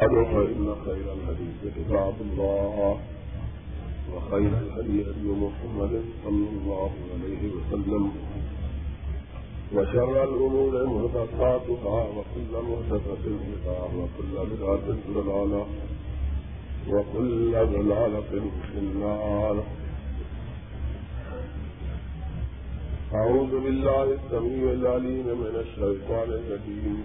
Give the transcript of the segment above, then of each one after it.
أدعو فإن خير الحديث كتاب الله وخير الهدي هدي محمد صلى الله عليه وسلم وشر الأمور محدثاتها وكل محدثة بدعة وكل بدعة ضلالة وكل ضلالة في النار أعوذ بالله السميع العليم من الشيطان الرجيم.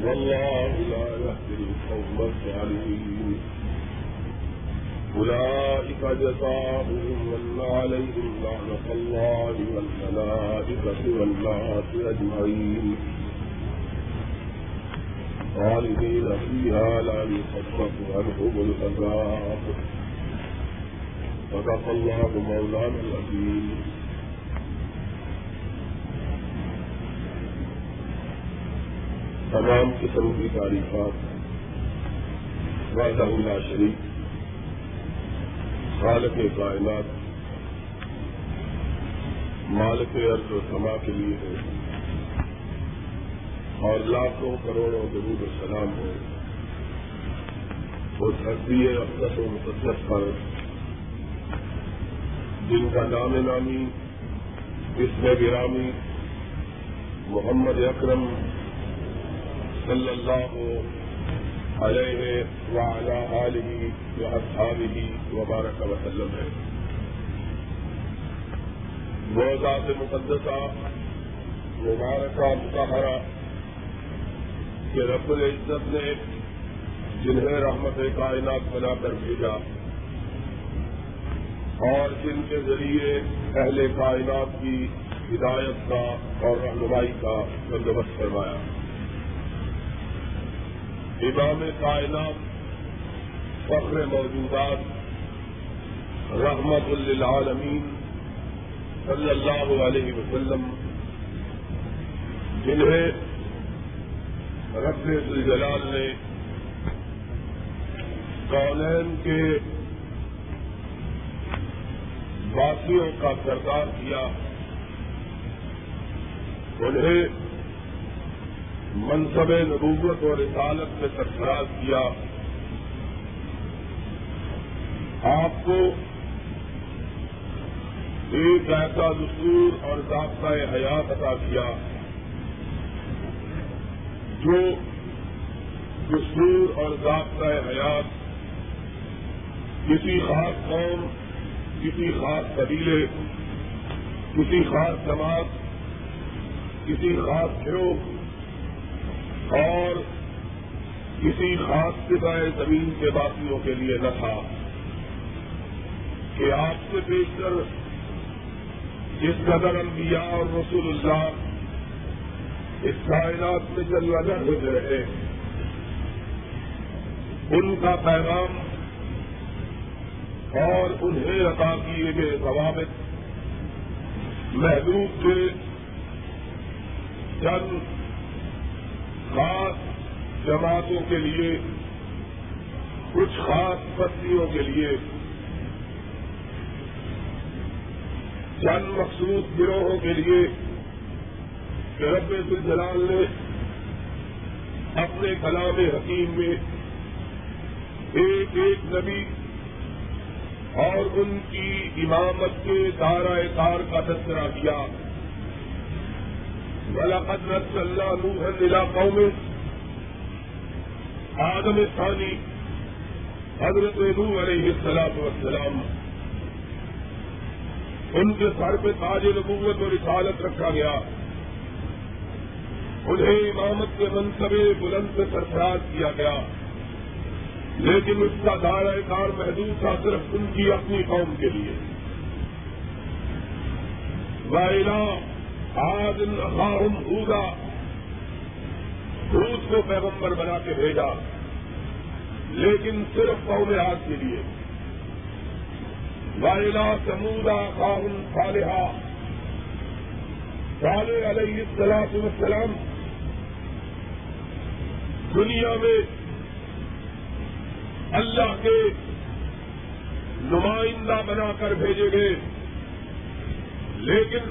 والله لا يهدي القوم الظالمين. أولئك جزاؤهم أن عليهم لعنة الله والملائكة والناس أجمعين. خالدين فيها لا يخفف عنهم العذاب. صدق الله مولانا العظيم. تمام قسم کی تعریفات۔ وحدہ اللہ شریف خالق کائنات۔ مالک ارض و سما کے لیے ہے۔ اور لاکھوں کروڑوں درود السلام ہو وہ دھرتی اقدس و مقدس پر۔ جن کا نام نامی اسم گرامی، محمد اکرم صلی اللہ علیہ وعلى آلہ وأصحابہ وبارک وسلم. ہے وہ ذات مقدسہ، مبارکہ متحرہ کہ رب العزت نے جنہیں رحمت کائنات بنا کر بھیجا اور جن کے ذریعے اہل کائنات کی ہدایت کا اور رہنمائی کا بندوبست کروایا امام کائنات، فخر موجودات، رحمت للعالمین صلی اللہ علیہ وسلم، جنہیں رب الجلال نے کالین کے باسیوں کا کردار کیا، انہیں منصب نبوت اور رسالت میں سرفراز کیا۔ آپ کو ایک ایسا دستور اور ضابطۂ حیات عطا کیا جو دستور اور ضابطۂ حیات کسی خاص قوم، کسی خاص قبیلے، کسی خاص جماعت، کسی خاص گروہ اور کسی خاص سپائے زمین کے باقیوں کے لیے نہ تھا کہ آپ سے بیشتر جس قدر انبیاء اور رسول اللہ اس کائنات میں جل وجہ ہوتے رہے ان کا پیغام اور انہیں عطا کیے گئے ضوابط محدود تھے۔ چند خاص جماعتوں کے لیے، کچھ خاص بستیوں کے لیے چند مخصوص گروہوں کے لیے رب الجلال نے اپنے کلام حکیم میں ایک ایک نبی اور ان کی امامت کے دارہ کار کا تذکرہ کیا۔ ولقد رسلنا نوحا الى قومه. آدم ثانی حضرت نوح علیہ السلام والسلام. ان کے سر پہ تاج نبوت اور رسالت رکھا گیا. انہیں امامت کے منصبے بلند سے سرفراز کیا گیا. لیکن اس کا دائرہ کار محدود تھا صرف ان کی اپنی قوم کے لیے. وائنا آج اخاہم ہوگا دودھ کو پیغمبر بنا کے بھیجا، لیکن صرف قوم آج کے لیے۔ وائلا سمودا قاہن صالحہ صالح علیہ السلام السلام دنیا میں اللہ کے نمائندہ بنا کر بھیجے گئے، لیکن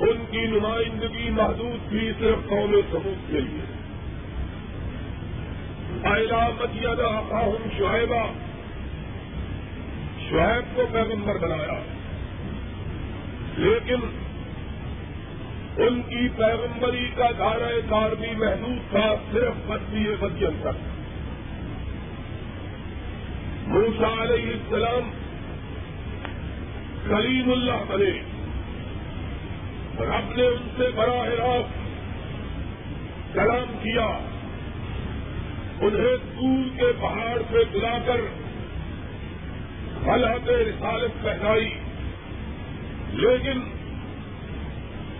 ان کی نمائندگی محدود تھی صرف قوم ثبوت کے لیے۔ متیادہ خاہم شعیبہ، شعیب کو پیغمبر بنایا۔ لیکن ان کی پیغمبری کا دائرہ کار بھی محدود تھا صرف بستی بدیم تک۔ موسا علیہ السلام کلیم اللہ علیہ بنے رب نے ان سے براہ راست کلام کیا، انہیں دور کے پہاڑ سے بلا کر حلحت رسالت پہنائی۔ لیکن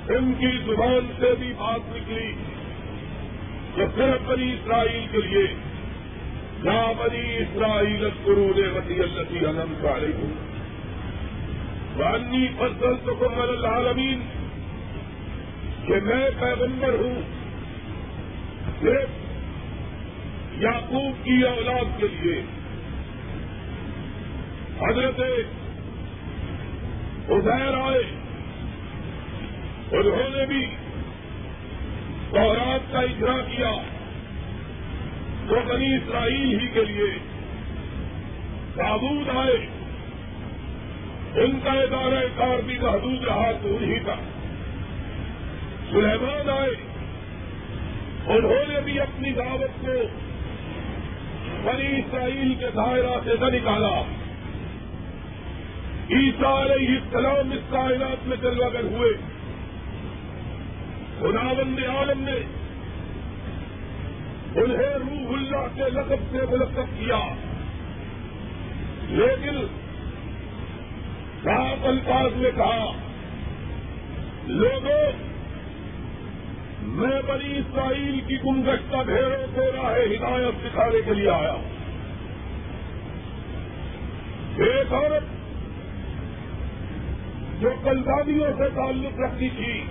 ان کی زبان سے بھی بات نکلی کہ صرف بنی اسرائیل کے لیے یا بنی اسرائیل قرون وسیع اللہ علم کا علیکم۔ رانی فصل تو کمر العالمین۔ کہ میں پیغمبر ہوں، صرف یعقوب کی اولاد کے لیے۔ حضرت ادیر آئے، انہوں نے بھی سورات کا اجرا کیا۔ تو بنی اسرائیل ہی کے لیے تابوت آئے۔ ان کا ادارہ کار بھی محدود رہا، تو انہیں کا۔ سلیمان آئے انہوں نے بھی اپنی دعوت کو بنی اسرائیل کے دائرہ سے نہ نکالا۔ عیسیٰ علیہ السلام اس کائنات میں چل کر ہوئے۔ خداوند عالم نے انہیں روح اللہ کے لقب سے ملقب کیا۔ لیکن صاف الفاظ میں کہا، لوگوں میں بنی اسرائیل کی گنگشتہ بھیڑوں کو راہ ہدایت سکھانے کے لیے آیا ایک عورت جو کلدانیوں سے تعلق رکھتی تھی،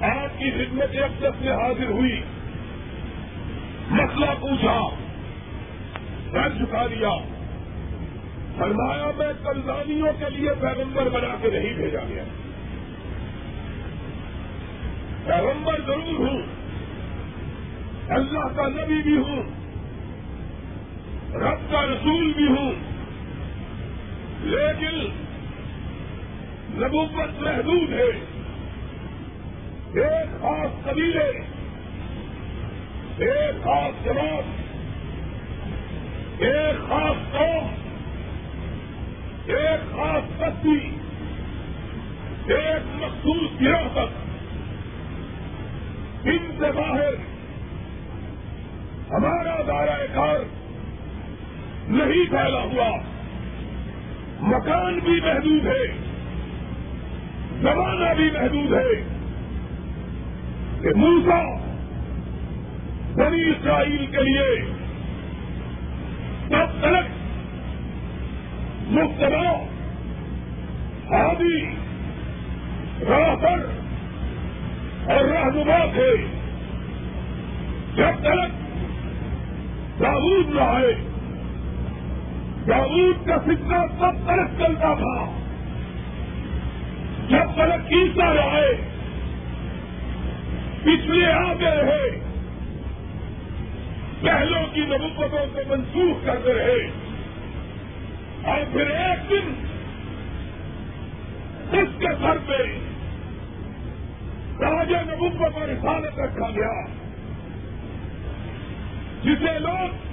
آپ کی خدمت اقدس میں حاضر ہوئی۔ مسئلہ پوچھا سر جھکا دیا فرمایا، میں کلدانیوں کے لیے پیغمبر بنا کے نہیں بھیجا گیا۔ پیغمبر ضرور ہوں۔ اللہ کا نبی بھی ہوں۔ رب کا رسول بھی ہوں۔ لیکن نبوت محدود ہے۔ ایک خاص قبیلے، ایک خاص جواب ایک خاص قوم، ایک خاص بستی، ایک مخصوص گروہ تک۔ ان سے باہر، ہمارا دائرہ کار نہیں پھیلا ہوا۔ مکان بھی محدود ہے، زمانہ بھی محدود ہے کہ موسا بنی اسرائیل کے لیے تب تک مختلف ہادی راہ پر اور رہنما تھے۔ جب تک داود نہ آئے داود کا سکہ تب تک چلتا تھا۔ جب تک عیسا آئے، پچھلے آگے رہے پہلوں کی نبوتوں کو منسوخ کرتے رہے۔ اور پھر ایک دن اس کے سر پہ راجے نبوت پر رسالت رکھا گیا۔ جسے لوگ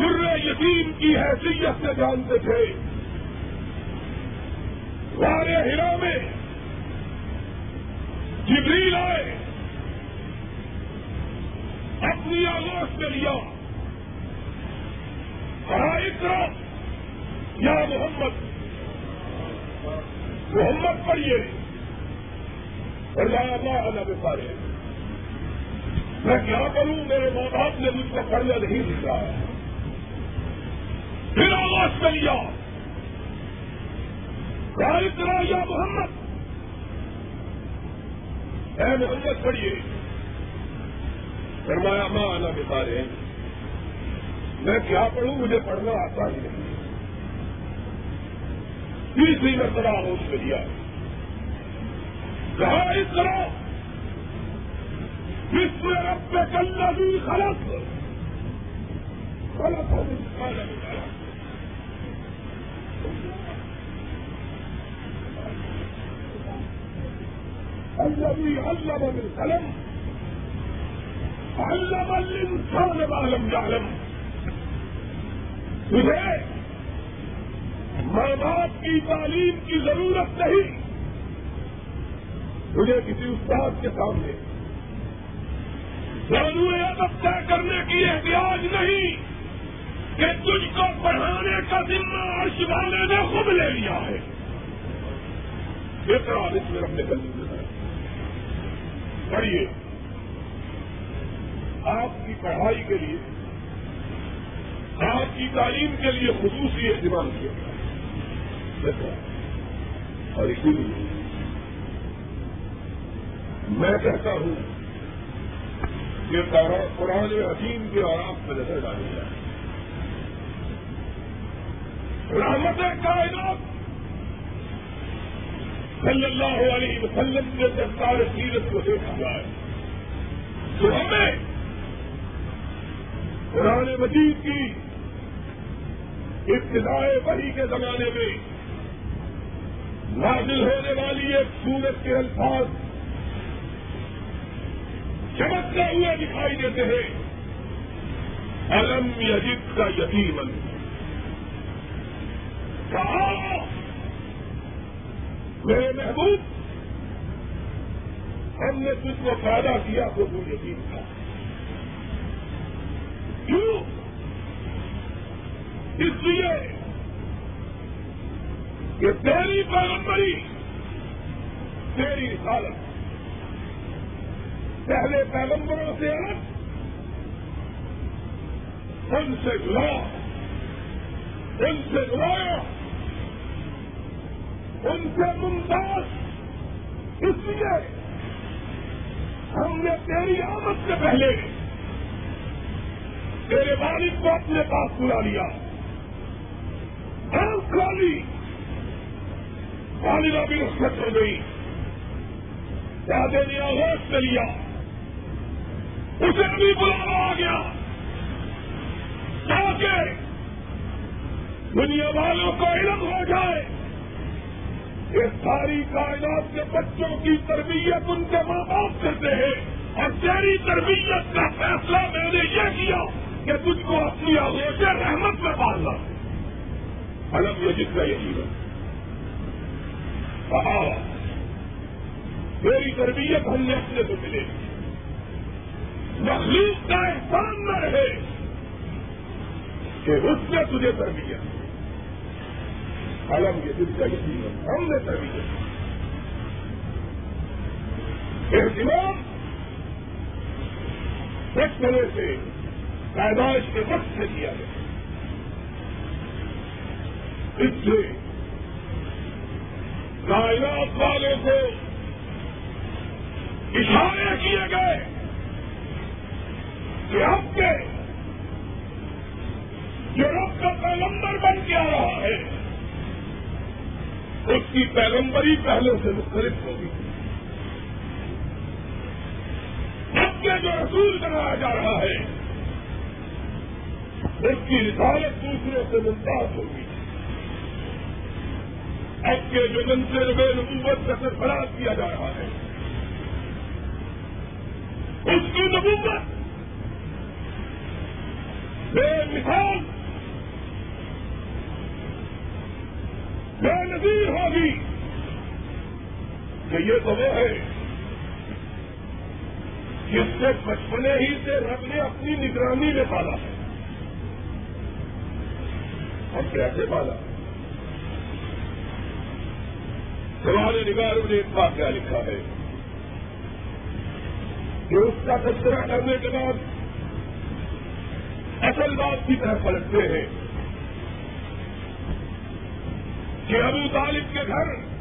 گر یتیم کی حیثیت سے جانتے تھے۔ سارے ہرا میں جبریل آئے۔ اپنی آگوش میں لیا۔ اتنا یا محمد۔ محمد پڑھیے۔ اور اللہ سارے میں کیا کروں؟ میرے ماں باپ نے مجھ کو پڑھنا نہیں دکھا پھر آواز میں لیا اتنا یا محمد۔ اے محمد پڑھیے۔ فرمایا، ماں آنا بتا رہے میں کیا پڑھوں؟ مجھے پڑھنا آتا ہی نہیں۔ تیسری مرتبہ ہوش میں دیا کہا اس طرح وشو رب پہ کلنا بھی خلط غلط ہو الذي علم بالقلم، علم الانسان ما لم يعلم۔ تجھے ماں باپ کی تعلیم کی ضرورت نہیں۔ تجھے کسی استاد کے سامنے ضرور ادب طے کرنے کی احتیاط نہیں کہ تجھ کو پڑھانے کا ذمہ عرش والے نے خود لے لیا ہے۔ اس طرح اس میں رکھنے کا ذمہ ہے۔ پڑھیے۔ آپ کی پڑھائی کے لیے، آپ کی تعلیم کے لیے خصوصی اہتمام کیا۔ اور اسی لیے میں کہتا ہوں کہ قرآن حکیم کے آرام میں نظر ڈالی جائے۔ رحمت کائنات صلی اللہ علیہ وسلم کے سرکار سیرت کو دیکھا جائے تو ہمیں قرآن مجید کی ابتدائے بڑی کے زمانے میں نازل ہونے والی ایک سورت کے الفاظ چمکتے ہوئے دکھائی دیتے ہیں۔ الم یجد کا یقین کہا میرے محبوب، ہم نے تجھ کو پیدا کیا تو وہ یقین تھا۔ کیوں؟ اس لیے کہ تیری پیغمبری، تیری رسالت پہلے پیغمبروں سے الگ، ان سے جڑا ان سے جڑایا ان سے ممتاز۔ اس لیے ہم نے تیری آمد سے پہلے تیرے والد کو اپنے پاس بلا لیا۔ ہم کھالی والدہ بھی رخصت ہو گئی۔ دادے نے آواز سے لیا۔ اسے بھی بلانا آ گیا۔ تاکہ دنیا والوں کو علم ہو جائے۔ یہ ساری کائنات کے بچوں کی تربیت ان کے ماں باپ کرتے ہیں۔ اور تیری تربیت کا فیصلہ میں نے یہ کیا کہ تجھ کو اپنی آگوش رحمت میں پالنا۔ الگ یہ جتنا یہی ہے کہا تیری تربیت ہم نے اپنے سے ملے۔ گی مخلوق کا احسان نہ رہے کہ اس نے تجھے تربیت حالانکہ دل کا یقین ہم نے تربیت اہتمام ایک طرح سے پیدائش کے وقت سے کیا گیا۔ اس سے کائنات والوں کو اشارے کیے گئے۔ کہ کے جو رب کا پیغمبر بن کے آ رہا ہے۔ اس کی پیغمبری پہلے سے مختلف ہوگی۔ اب کے جو رسول بنایا جا رہا ہے، اس کی رسالت دوسروں سے ممتاز ہوگی۔ اب کے جو منصر بے نبوت کا سرفراز کیا جا رہا ہے، اس کی نبوت بے مثال بے نظیر ہوگی۔ کہ یہ تو وہ ہے جس سے بچپنے ہی سے رب نے اپنی نگرانی میں پالا ہے۔ اور کیسے پالا؟ ہمارے نگاروں نے ایک بات کیا لکھا ہے کہ اس کا تذکرہ کرنے کے بعد اصل بات کی طرف پلٹتے ہیں کہ ابو طالب کے گھر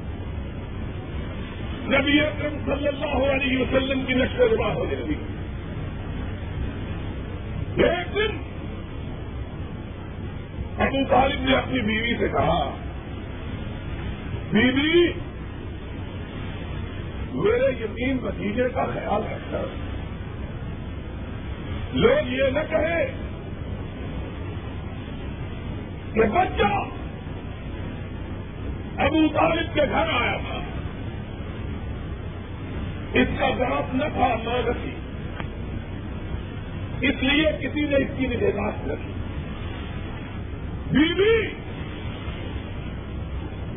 نبی اکرم صلی اللہ علیہ وسلم کی نشر روا ہو جائے ایک دن ابو طالب نے اپنی بیوی سے کہا، بیوی، میرے یقین بتیجے کا خیال رکھ کر۔ لوگ یہ نہ کہیں کہ بچہ ابو طالب کے گھر آیا تھا۔ اس کا باپ نہ تھا ماں رکھی اس لیے کسی نے اس کی نگہداشت رکھی بیوی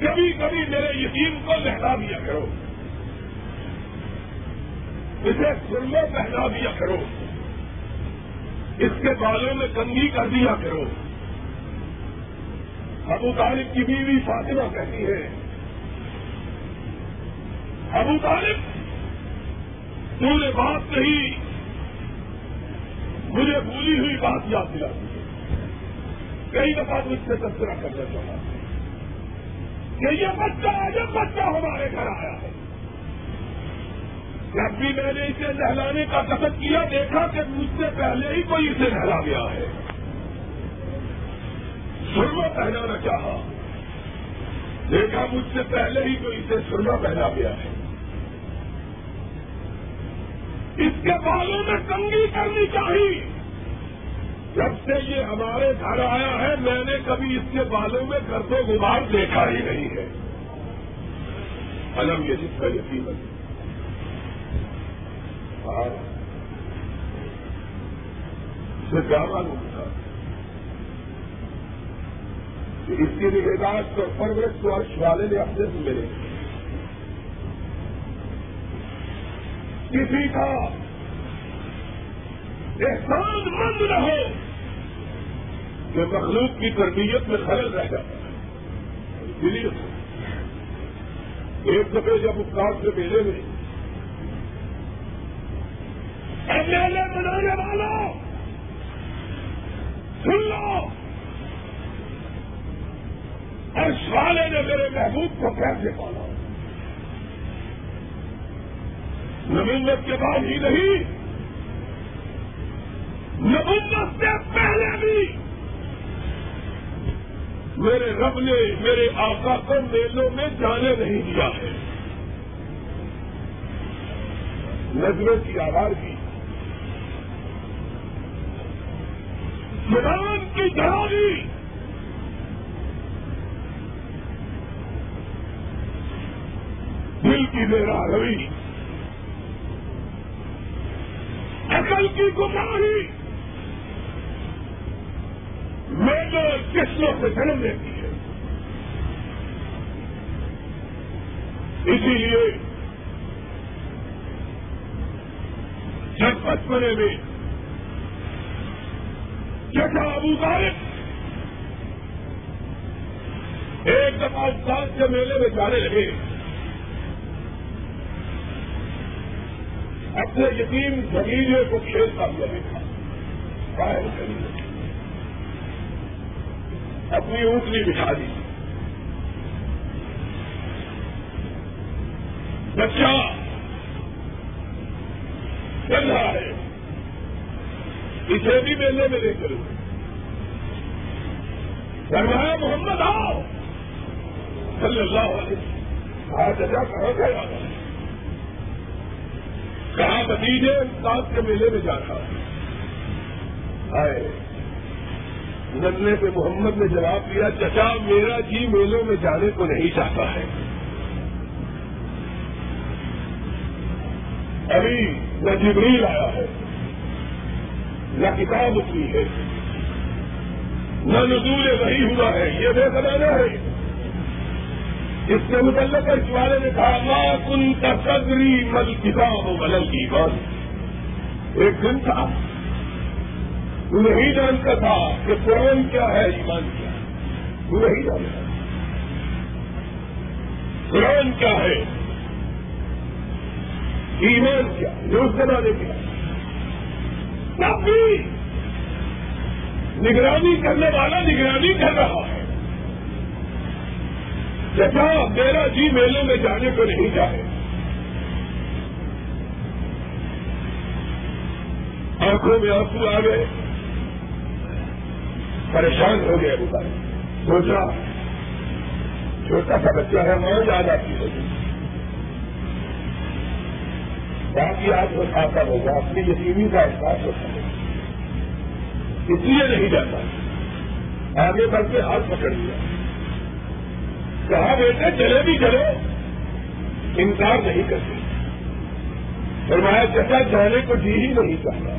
کبھی کبھی میرے یقین کو لہلا دیا کرو۔ اسے سرما پہنا دیا کرو۔ اس کے بالوں میں کنگھی کر دیا کرو۔ ابو طالب کی بیوی فاطمہ کہتی ہے۔ ابو طالب، تو نے بات کہی، مجھے بھولی ہوئی بات یاد دلا کئی دفعہ مجھ سے تذکرہ کرنا چاہا کہ یہ بچہ جب بچہ ہمارے گھر آیا ہے۔ جب بھی میں نے اسے نہلانے کا قصد کیا، دیکھا کہ مجھ سے پہلے ہی کوئی اسے نہلا گیا ہے۔ سرما پہنانا چاہا۔ دیکھا مجھ سے پہلے ہی کوئی اسے سرما پہنا گیا ہے۔ اس کے بالوں میں کنگی کرنی چاہیے جب سے یہ ہمارے گھر آیا ہے، میں نے کبھی اس کے بالوں میں گرد و غبار دیکھا ہی نہیں ہے۔ الم یہ جس کا یقین ہے۔ سے کیا معلوم تھا اس کی نگہداشت اور پرورش کو عرش والے نے اپنے سے ملے کسی کا احسان مند رہو کہ مخلوق کی تربیت میں خلل رہ جاتا ہے۔ لیے ایک دفعہ جب اس کے میلے میں ایم ایل اے بنانے والوں سن لو! اور والے نے میرے محبوب کو کیسے پالا۔ نویندر کے بعد ہی نہیں نومت سے پہلے بھی۔ میرے رب نے میرے آقا کو میلوں میں جانے نہیں دیا ہے۔ نظروں کی آواز کی۔ میدان کی جڑی دل کی میرا روی عقل کی گمراہی۔ میرے قسموں سے جنم لیتی ہے۔ اسی لیے جب بچپنے میں جیسا ابو طالب۔ ایک دفعہ استاد کے میلے میں جانے لگے۔ اپنے یتیم زمین کو کھیل کا ہوا دیکھا اپنی اونٹنی بچھا دی۔ بچہ چل رہا ہے۔ اسے بھی میلے میں لے کر فرمایا، محمد آؤ! صلی اللہ علیہ آج جگہ کہاں گیا؟ کہاں بتیجے استاد کے میلے میں جانا آئے۔ نلنے پہ محمد نے جواب دیا، چچا، میرا جی میلوں میں جانے کو نہیں چاہتا ہے۔ ابھی نہ جبریل آیا ہے، نہ کتاب اتنی ہے، نہ نزول وہی ہوا ہے۔ یہ بے زمانہ ہے۔ اس کے متعلق اس والے نے کہا ماں کن تصری مل کتاب ملل کی بات ایک دن تھا تو نہیں جانتا تھا کہ قرآن کیا ہے، ایمان کیا تو نہیں جانتا قرآن کیا ہے، ایمان کیا جو اس زمانے کیا تب بھی نگرانی کرنے والا نگرانی کر رہا. ہے جیسا میرا جی میلوں میں جانے کو نہیں چاہے۔ آنکھوں میں آنسو آ گئے۔ پریشان ہو گئے بتا سوچا، چھوٹا سا بچہ ہے، ماں یاد آتی ہوگی۔ باقی آج وہ کھاتا ہوگا، اپنی یقینی کا احساس ہوتا ہے اس لیے نہیں جاتا۔ آگے بڑھ کے ہاتھ پکڑ لیا۔ کہا بیٹے چلے بھی چلو انکار نہیں کرتے۔ فرمایا، چچا جانے کو جی ہی نہیں چاہتا۔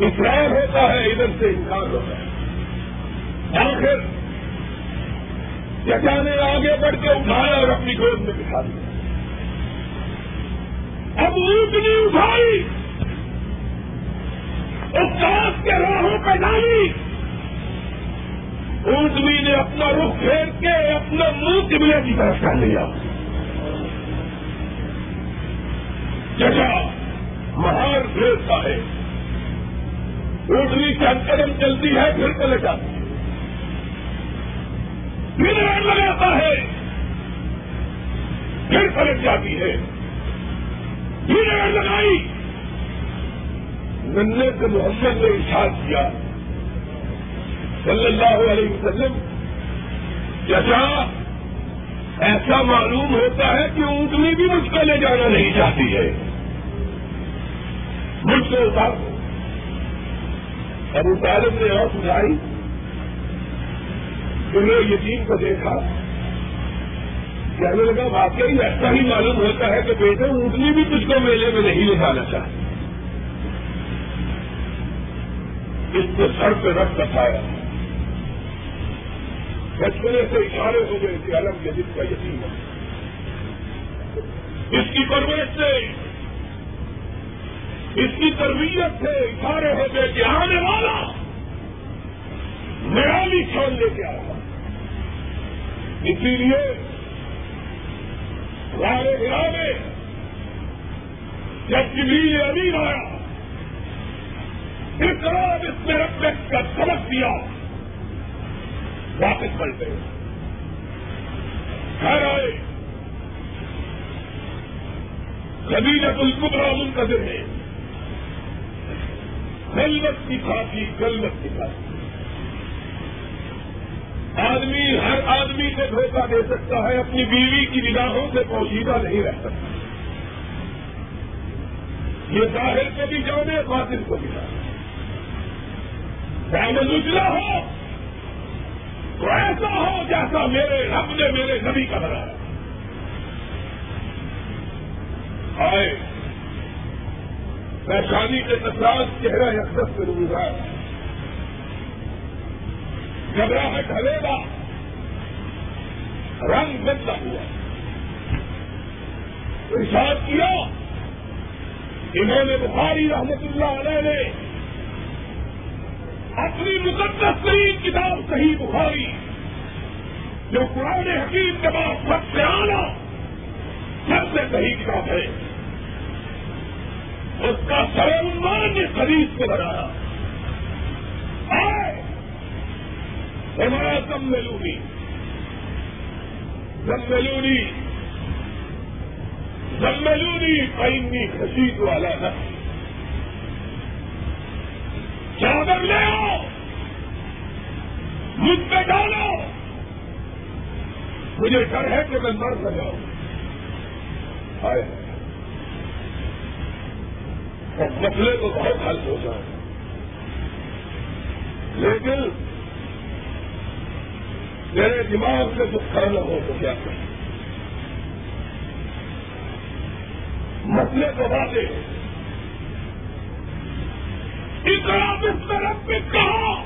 اقرار ہوتا ہے، ادھر سے انکار ہوتا ہے۔ آخر، چچا نے آگے بڑھ کے اٹھایا اور اپنی گود میں بٹھا دیا۔ اب اونٹنی اٹھائی۔ اس کے راہوں پہ ڈالی۔ اونٹنی نے اپنا رخ پھیر کے اپنا منہ قبلے کی طرف کر لیا۔ جگہ مہار پھیرتا ہے۔ اونٹنی چند قدم چلتی ہے، پھر چلے جاتی ہے۔ پھر ریڑ لگاتا ہے۔ پھر پلٹ جاتی ہے۔ پھر ریڑ لگائی۔ ننے سے محمد نے اشار کیا۔ صلی اللہ علیہ وسلم جیسا ایسا معلوم ہوتا ہے کہ اونٹنی بھی مجھ کو لے جانا نہیں چاہتی ہے؟ مجھ سے اتار دو ابو طالب نے اور سنائی انہیں یتیم کو دیکھا۔ کہنے لگا، واقعی ایسا ہی معلوم ہوتا ہے کہ بیٹے، اونٹنی بھی تجھ کو میلے میں نہیں لے جانا چاہتی۔ اس کو سر پہ رکھ بتایا۔ بچپنے سے اشارے ہو گئے کہ الگ جدید کا یتیم ہے۔ اس کی پرورش سے، اس کی تربیت سے اشارے ہو گئے کہ آنے والا نیا بھی چھوڑ لے کے آیا اسی لیے ہمارے ہرا میں جب جبریل امین آیا، اس طرح اس میں رکھنے کا سبق دیا۔ واپس پلٹ گئے۔ گھر آئے۔ قبیلت القبرا منتظر ہے۔ گلت کی کھاتی گلت کی کھاتی آدمی، ہر آدمی کو دھوکہ دے سکتا ہے، اپنی بیوی کی نگاہوں سے پوشیدہ نہیں رہ سکتا۔ یہ ظاہر کو بھی جانے، باطن کو بھی جانے۔ دامن اجلا ہو۔ تو ایسا ہو جیسا میرے رب نے میرے نبی کا بنایا۔ آئے۔ پیشانی کے تکراس چہرہ اقدس میں روزہ گھبراہٹ ڈھلے گا رنگ بدلا ہوا۔ ارشاد کیا۔ انہوں نے بخاری رحمت اللہ علیہ نے اپنی مقدس ترین کتاب صحیح بخاری، جو قرآن حکیم کے بعد سب سے آنا سب سے صحیح کتاب ہے۔ اس کا سرمان نے خرید کو بنایا۔ ہمارا سب ملونی سب ملونی سب ملونی خشید والا نقش چادر لے آؤ۔ مجھ پہ ڈالو۔ مجھے ڈر ہے کہ میں مر سکاؤں اور مسئلے کو بہت حل ہوتا ہے لیکن میرے دماغ سے کچھ کرنا ہو تو کیا کریں مسئلے کو باتیں۔ اقرار اس طرف پہ کہا۔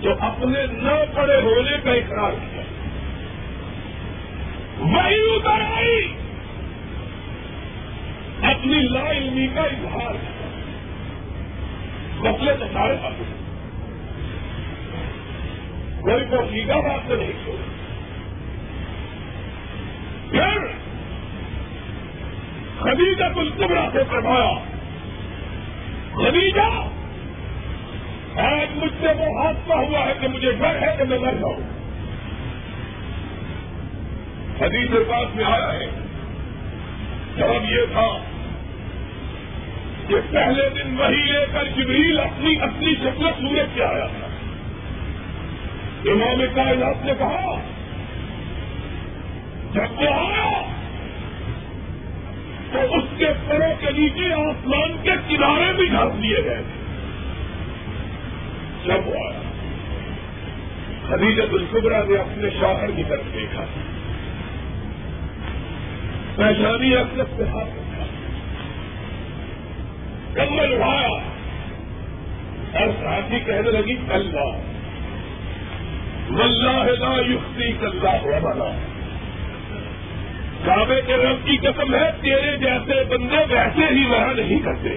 جو اپنے نہ پڑے ہونے کا اقرار کیا۔ وہی ادھر آئی۔ اپنی لا علمی کا اظہار کیا۔ مسئلے تو سارے پاس کوئی تو سیدھا بات نہیں۔ چھوڑ پھر خدیجہ القبرا سے فرمایا، خدیجہ، آج مجھ سے وہ حادثہ ہوا ہے کہ مجھے ڈر ہے کہ میں مر جاؤں۔ حدیث پاس میں آیا ہے۔ جواب یہ تھا کہ پہلے دن وہی لے کر جبریل اپنی اپنی شکل سورج سے آیا تھا۔ امام کائنات نے کہا، جب وہ آیا تو اس کے پروں کے نیچے آسمان کے کنارے بھی ڈھانپ لیے گئے۔ تھے جب وہ آیا۔ خدیجت القبرا نے اپنے شوہر کی طرف دیکھا۔ پیشانی اکثر سے ہاتھ رکھا کمل اڑایا۔ اور ساتھی کہنے لگی، اللہ، واللہ لا یختی کلّہ ہوا بنا کعبے کے رب کی قسم ہے، تیرے جیسے بندے ویسے ہی وہاں نہیں کرتے۔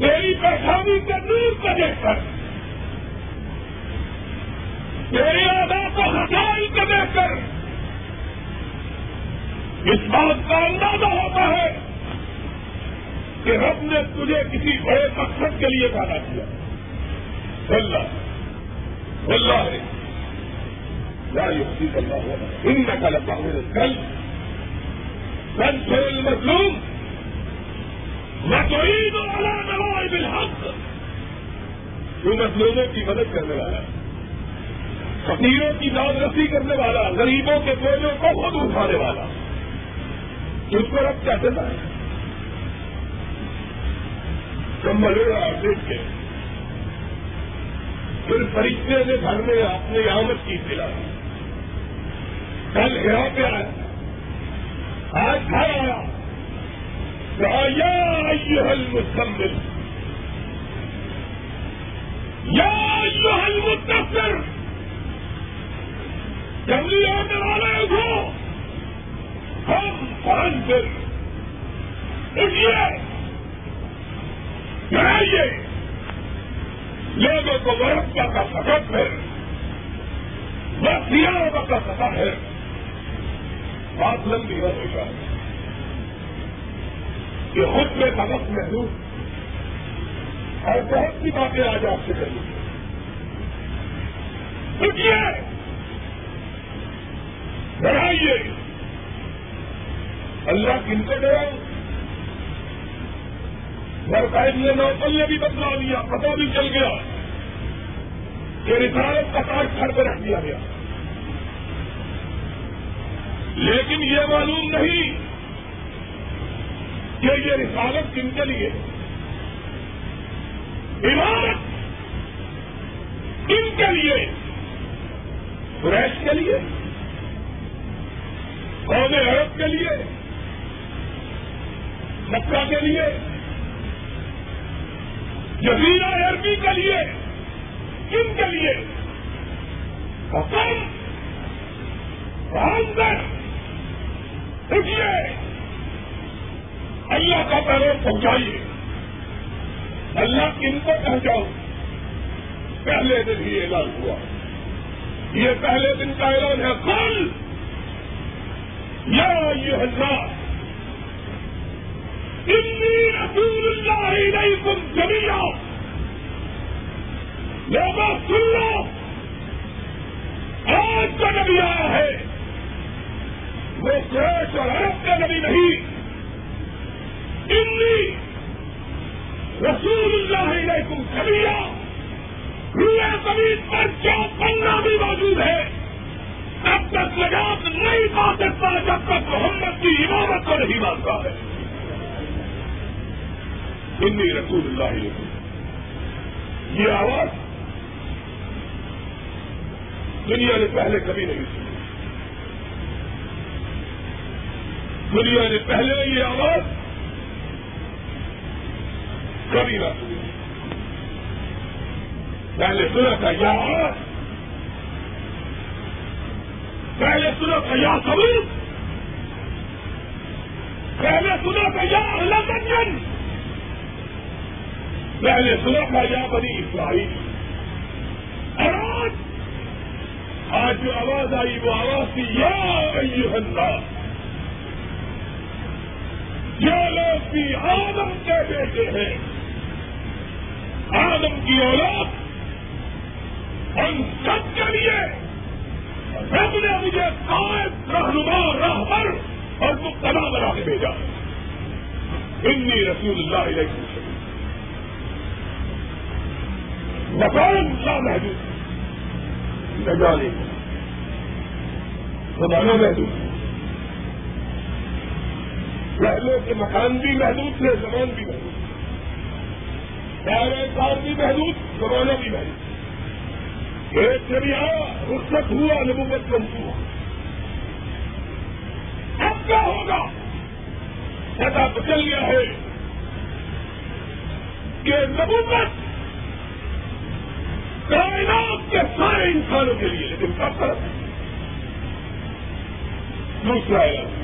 میری پریشانی کے نور کو دیکھ کر میری آدا کو ہٹائی کو دیکھ کر، اس بات کا اندازہ ہوتا ہے کہ رب نے تجھے کسی بڑے مقصد کے لیے پیدا کیا۔ اللہ اللہ ہے۔ اللہ ہونا ان کا لگا میرے کل کل فیل مظلوم میں تو عید بالحق مظلوموں کی مدد کرنے والا، فقیروں کی داد رسی کرنے والا، غریبوں کے بوجھوں کو خود اٹھانے والا. اس کو رب کیا دیتا ہے؟ کمبل دیکھ کے، پھر فرشتے نے گھر میں اپنی آمد کی دلا کل گیا پہ آیا آج گھر آیا۔ یا المسمل یا المتصر جلدی آنے والے کو ہم پان پھر اٹھیے۔ لڑائیے لوگوں کو ورقہ کا سبق ہے۔ بس کا سفر ہے۔ بات لمبی ہو جائے کہ خود میں سبق محدود اور بہت سی باتیں آج آپ سے کریں اٹھیے بڑھائیے۔ اللہ کن کو ڈراؤ مرکز نے نوکل نے بھی بدلا دیا پتا بھی چل گیا کہ رسالت کا کاٹ گھر پہ رکھ دیا گیا۔ لیکن یہ معلوم نہیں کہ یہ رسالت کن کے لیے عمارت کن کے لیے قریش کے لیے قوم عرب کے لیے مکہ کے لیے جزیرہ عربی کے لیے کن کے لیے؟ حکم رام اٹھیے اللہ کا پیغام پہنچائیے۔ اللہ کن کو پہنچاؤ۔ پہلے دن ہی اعلان ہوا۔ یہ پہلے دن کا اعلان ہے۔ کل یا یہ حضرات انی رسول اللہ علیکم جمیا لوگوں سن لو۔ آج کا نبی آیا ہے۔ وہ سوچ اور عرب کا نبی نہیں۔ انی رسول اللہ علیکم کبیا روئے زمین پر جو بھی موجود ہے تب تک لگات نہیں پا سکتا جب تک محمد کی عمارت کو نہیں مانتا ہے۔ انی رسول اللہ علیکم۔ یہ آواز دنیا نے پہلے کبھی نہیں سنی۔ دنیا نے پہلے یہ آواز کبھی نہ سنی۔ پہلے سنا تھا یا پہلے سنا تھا یا سبوت پہلے سنا تھا یا لندن پہلے سنا تھا یا بنی اسرائیل۔ اور آج آج جو آواز آئی وہ آواز تھی، یا ایوہ الناس جو لوگ بھی آدم کے بیٹے ہیں، آدم کی اولاد ان سب کے لیے رب نے مجھے قائد، رہنما راہبر اور مبتلا بنا کے بھیجا۔ انی رسول اللہ علیہ وسلم مکان لا محدود۔ نجانے زمانہ محدود پہلے کے مکان بھی محدود تھے، زمان بھی محدود پہلے کار بھی محدود، زمانہ بھی محدود۔ ایک نبی آیا رخصت ہوا، نبوت منسوخ اب کیا ہوگا؟ پتا تو چل گیا ہے کہ نبوت کائنات کے سارے انسانوں کے لیے، لیکن کب فرق دوسرا ماں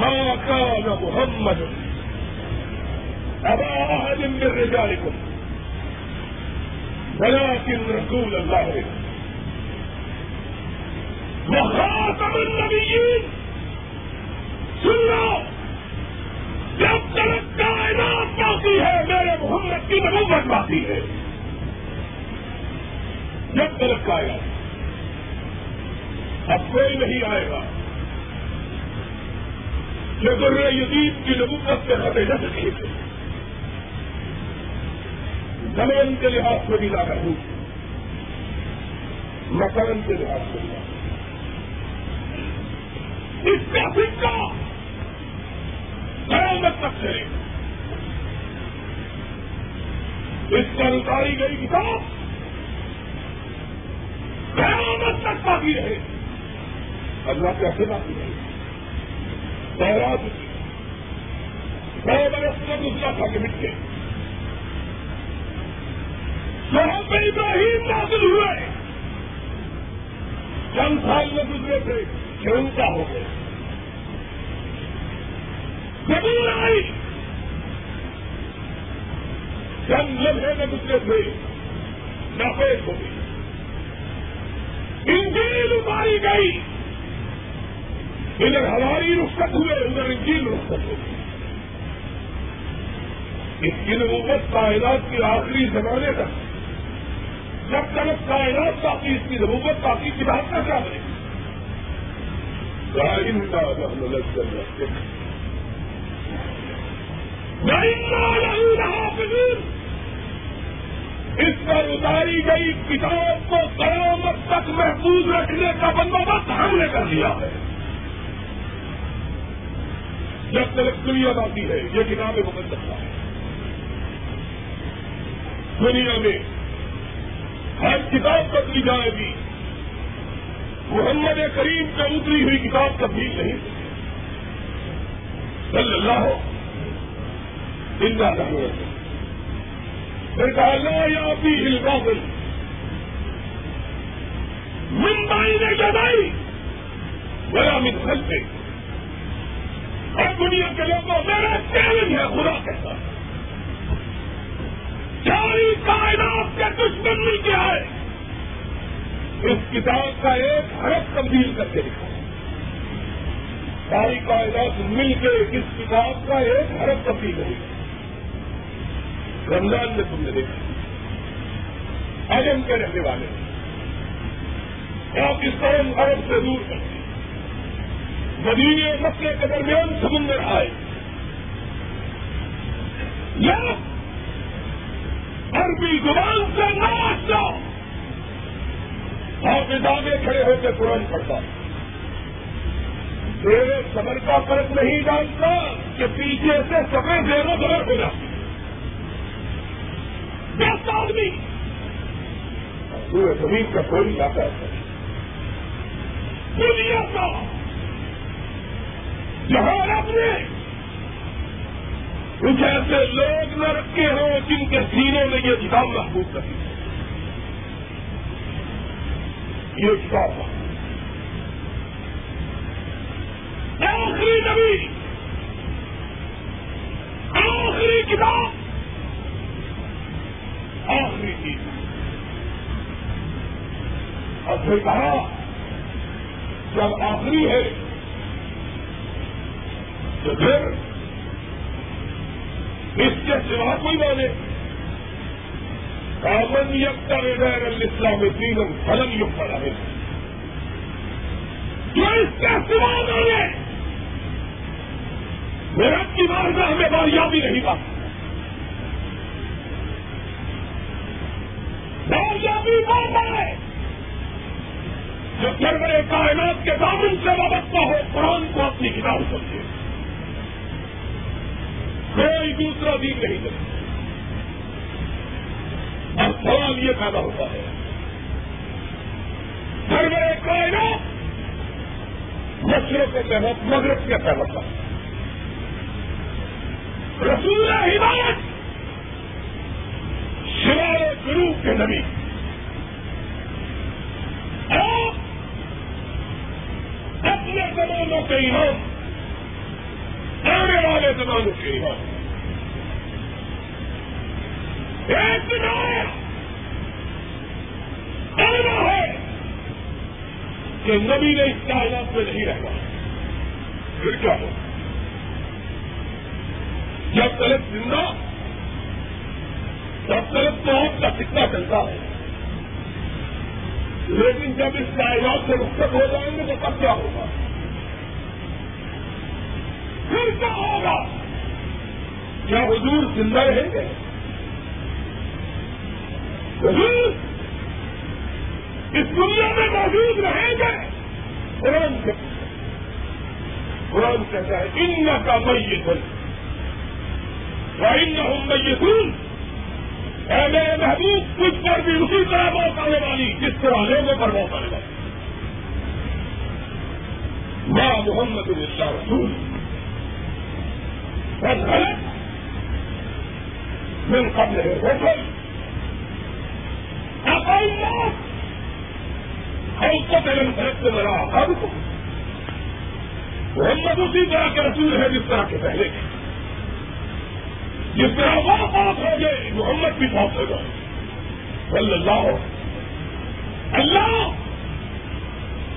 کا نہ محمد ابا من رجالكم. ولكن رسول الله. وخاتم النبيين. سن جب تک کائنات باقی ہے میرے محمد کی نبوت باقی ہے جب تک کائنات اب کوئی نہیں آئے گا. جو گر یزید کی نبوت سے خطے نہ سکے۔ زمین کے لحاظ سے بھی لا ہوں مکان کے لحاظ سے بھی اس کا سکہ قیامت تک چلے اس پر اتاری گئی کتاب قیامت تک باقی رہے۔ اللہ کیسے باقی رہے بہرات سو برس میں دوسرا تھا کہ مٹ گئے صحب ابراہیم نازل ہوئے۔ چند سال میں گزرے تھے، کہ ان کا ہو گئے زبور آئی۔ چند لمحے میں گزرے تھے ناپیش ہو گئی۔ انجیل اتاری گئی۔ ادھر ہماری رخصت ہوئے ادھر انجیل رخصت ہو گئی اس کی نبوت کائنات کی آخری زمانے تک۔ جب تک کائنات باقی، اس کی نبوت باقی کتاب کا کیا بنے؟ گائن کا محمد اس پر اتاری گئی کتاب کو قیامت تک محفوظ رکھنے کا بندوبست ہم نے کر دیا ہے۔ جب تک دنیا ہے یہ کتابیں مقدس ہے دنیا میں ہر کتاب بدلی جائے گی محمد کریم کا اتری ہوئی کتاب تبدیل نہیں۔ صلی اللہ ہو زندہ پھر کہا یا بھی ہل ممبئی نے جگائی بڑا مت سے اور دنیا کے لوگوں میرا چیلنج ہے، خدا کہتا ہے ساری کائنات کے دشمن مل کے آئے۔ اس کتاب کا ایک حرف تبدیل کر کے دکھا ساری کائنات مل کے اس کتاب کا ایک حرف تبدیل کرے رمضان میں تم نے دیکھا۔ اجم کے رہنے والے۔ پاکستان عرب سے دور کرتے مدینے مسئلے کے درمیان سمندر آئے۔ یا عربی زبان سے ناچ جاؤ اور آگے کھڑے ہو کے قرآن پڑتا تیرے سمر کا فرق نہیں ڈالتا کہ پیچھے سے سفید زیرو زبر ہو جاتی دس آدمی۔ پورے زمین کا کوئی علاقہ ہے۔ دنیا کا جہاں رب نے کچھ ایسے لوگ نہ رکھے ہوں جن کے سینوں میں یہ کتاب محبوب کرتی یہ کتاب آخری نبی۔ آخری کتاب۔ آخری چیز۔ سے کہا، جب آخری ہے تو پھر اس کے سوا کوئی مانے کامن یکتا غیر الاسلام دینم فلن یقبل ہے جو اس کے سوا مانے میرا کی بارگاہ ہمیں باریابی نہیں بات باریابی بات ہے۔ جو سرور کائنات کے دامن سے وابستہ ہو، قرآن کو اپنی کتاب سمجھے۔ کوئی دوسرا دین نہیں کرتا۔ اور سوال یہ پیدا ہوتا ہے سرور کائنات مشرق کے تحت، مغرب کے تحت۔ رسول ہدایت شمال گرو کے نبی۔ آپ اپنے زمانوں کے امام آنے والے زمانوں کے امام ایک دن آنا ہے کہ نبی نے اس کائنات میں نہیں رہنا۔ پھر کیا ہو؟ جب تلک زندہ تب تلک موت کا کتنا چلتا ہے۔ لیکن جب اس کائنات سے رخصت ہو جائیں گے تو تب کیا ہوگا؟ پھر کیا ہوگا؟ کیا حضور زندہ رہیں گے؟ حضور اس دنیا میں موجود رہیں گے؟ قرآن قرآن کہتا ہے ان کا میت ان ہوں میتون اے میرے محبوب کچھ پر بھی اسی طرح موت آنے والی، جس طرح لوگوں پر موت آنے والی۔ ماں محمد اللہ رسول۔ بس غلط من قبل ہے ہوٹل موت ہم کو پہلے فرق سے بنا اب کو محمد اسی طرح کے رسول ہے جس طرح کے پہلے جس طرح وہ بات ہو گئے محمد بھی بہت ہو گئے صلی اللہ اللہ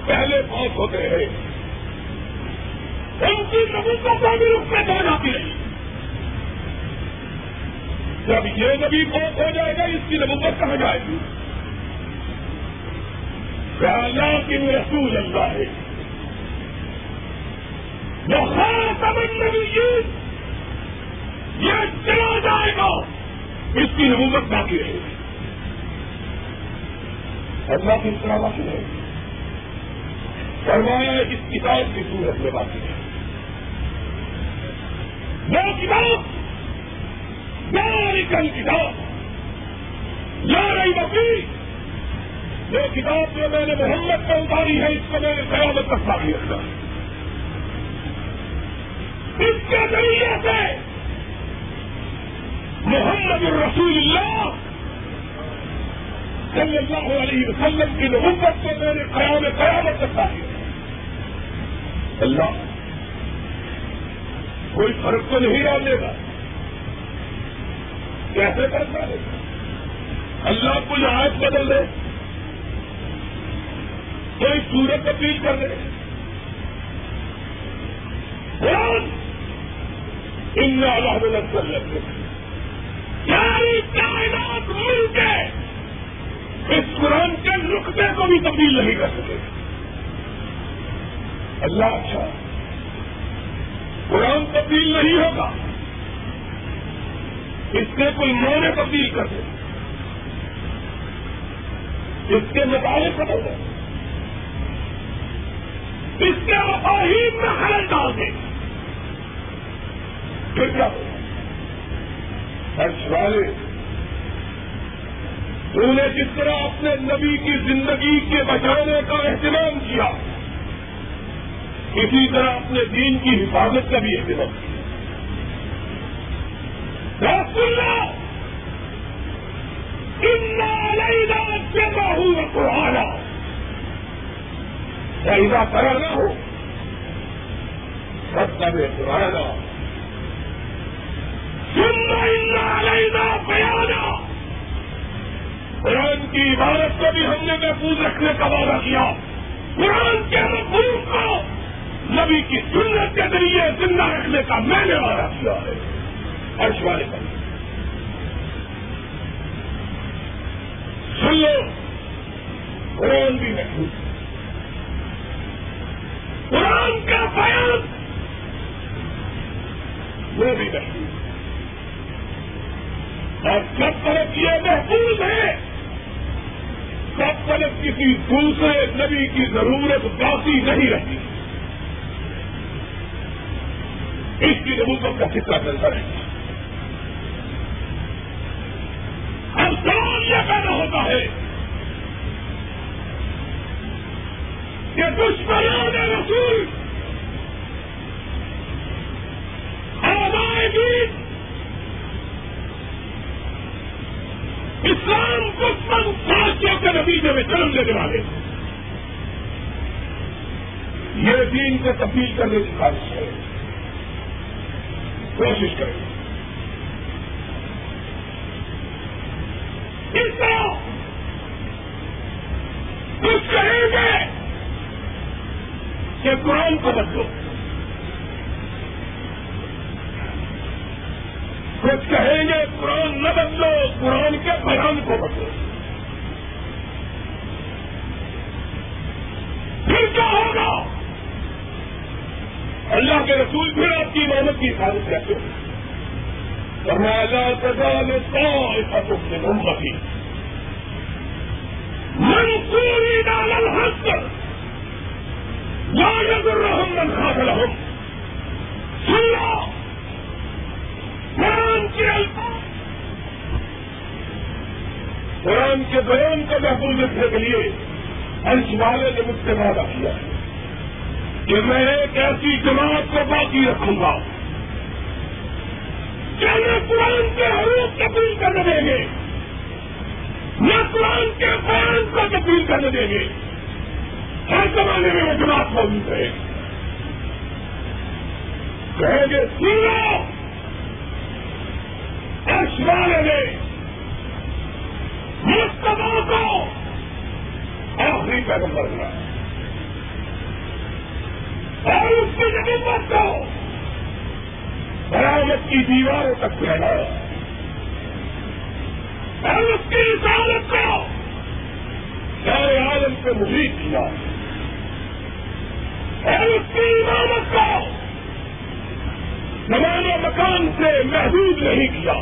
پہلے بہت ہوتے ہیں۔ کی کو بھی رخ میں دو جاتی رہی جب یہ نبی بہت ہو جائے گا، اس کی نبوت کہاں جائے گی؟ اللہ کی رسول اللہ۔ ہے وہ خاتم النبیین۔ یہ چلا جائے گا۔ اس کی نبوت باقی رہے گی۔ اللہ کی طرح باقی رہے گی۔ فرمایا اس کتاب کی صورت میں باقی ہے وہ کتاب کل کتاب لا رہی بکری جو کتاب جو میں نے محمد کو اتاری ہے، اس کو میں نے قیامت تک باقی رکھا اس کے ذریعے سے محمد الرسول اللہ صلی اللہ علیہ وسلم کی نبوت کو میں نے قیام قیامت تک باقی رکھا اللہ کوئی فرق تو نہیں ڈالے گا۔ کیسے فرق ڈالے گا؟ اللہ کوئی آج بدل دے، کوئی سورت اپیل کر دے۔ ان اللہ لگے ساری کائنات مل کے اس قرآن کے نقطے کو بھی تبدیل نہیں کر سکے۔ اللہ اچھا قرآن تبدیل نہیں ہوگا۔ اس کے کوئی مونے تبدیل کر دے۔ اس کے مطابق بدل دے۔ اس کے مفاہیم میں خلل ڈال دے۔ پھر کیا ہرش والے تو نے جس طرح اپنے نبی کی زندگی کے بچانے کا اہتمام کیا۔ اسی طرح اپنے دین کی حفاظت کا بھی اہتمام کیا۔ قرآن ایسا کرانا ہو سب کا بھی قرآن۔ سننا قرآن کی عبادت کو بھی ہم نے محفوظ رکھنے کا وعدہ کیا۔ قرآن کے مفہوم کو نبی کی سنت کے ذریعے زندہ رکھنے کا میں نے وعدہ کیا ہے۔ ارشوارے پر۔ سن لو، قرآن بھی محفوظ قرآن کا بیان وہ بھی محفوظ اور جب طرف یہ محفوظ ہے سب طرف کسی دوسرے نبی کی ضرورت باقی نہیں رہتی۔ اس کی ضرورت کا حصہ چلتا رہتا اب سوال یہ پیدا ہوتا ہے کہ دشمنوں نے رسول آبائے گیت اسلام کو ساتھیوں کے نتیجے میں جنم لینے والے۔ یہ دین کو تبدیل کرنے کی خواہش ہے۔ کوشش کریں۔ اس طرح کچھ کہیں گے کہ قرآن کو بدلو۔ کچھ کہیں گے قرآن نہ بدلو، قرآن کے بیان کو بدلو۔ پھر کیا ہوگا؟ اللہ کے رسول پھر آپ کی امامت کی حفاظت کرتے ہیں۔ فرمایا سزا میں سو ایسا تو محمد منصوری ڈال الحق لا يضرهم من خاذلهم سن لو قرآن کے الفاظ۔ قرآن کے بیان کو محفوظ رکھنے کے لیے انش والے نے مجھ سے وعدہ کیا ہے کہ میں ایک ایسی جماعت کو باقی رکھوں گا کیا نہ قرآن کے حروف تبدیل کرنے دیں گے، نہ قرآن کے بیان کو تبدیل کرنے دیں گے۔ ہر زمانے میں وہ جماعت موجود ہے کہیں گے سن لو اس نے مستقبل کو آخری پیغمبر بنا۔ اور اس کی نبوت کو برامت کی دیواروں تک پھیلایا اور اس کی رسالت کو سارے عالم سے محیط کیا اور اس کی عمارت کو زمان و مکان سے محدود نہیں کیا۔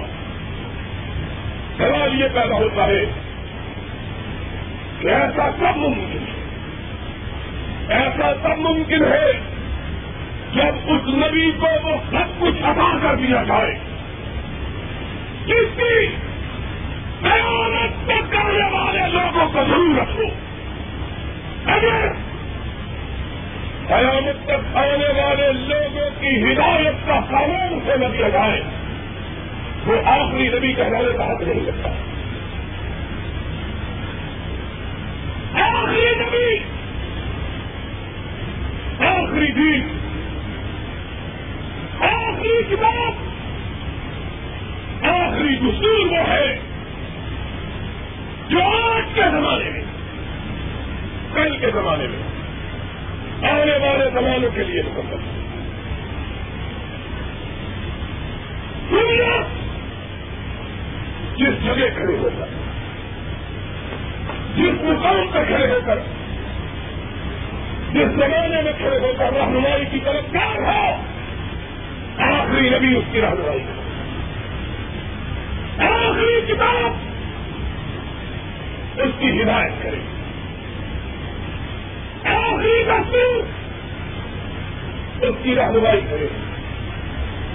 سوال یہ پیدا ہوتا ہے کہ ایسا کب ممکن ہے۔ ایسا تب ممکن ہے جب اس نبی کو وہ سب کچھ ادا کر دیا جائے کس کی قیامت کرنے والے لوگوں کو ضرور رکھو۔ اگر قیامت تک آنے والے لوگوں کی ہدایت کا قانون سے نہ دیا جائے، وہ آخری نبی کہلانے کا حق نہیں لگتا آخری نبی، آخری دین۔ آخری کتاب آخری دستور وہ ہے جو آج کے زمانے میں، کل کے زمانے میں، آنے والے زمانوں کے لیے مکمل دنیا جس جگہ کھڑے ہو کر، جس مقام پر کھڑے ہو کر، جس زمانے میں کھڑے ہو کر رہنمائی کی طرف کار ہو آخری نبی اس کی رہنمائی آخری کتاب اس کی ہدایت کرے۔ آخری دستور اس کی رہنمائی کرے۔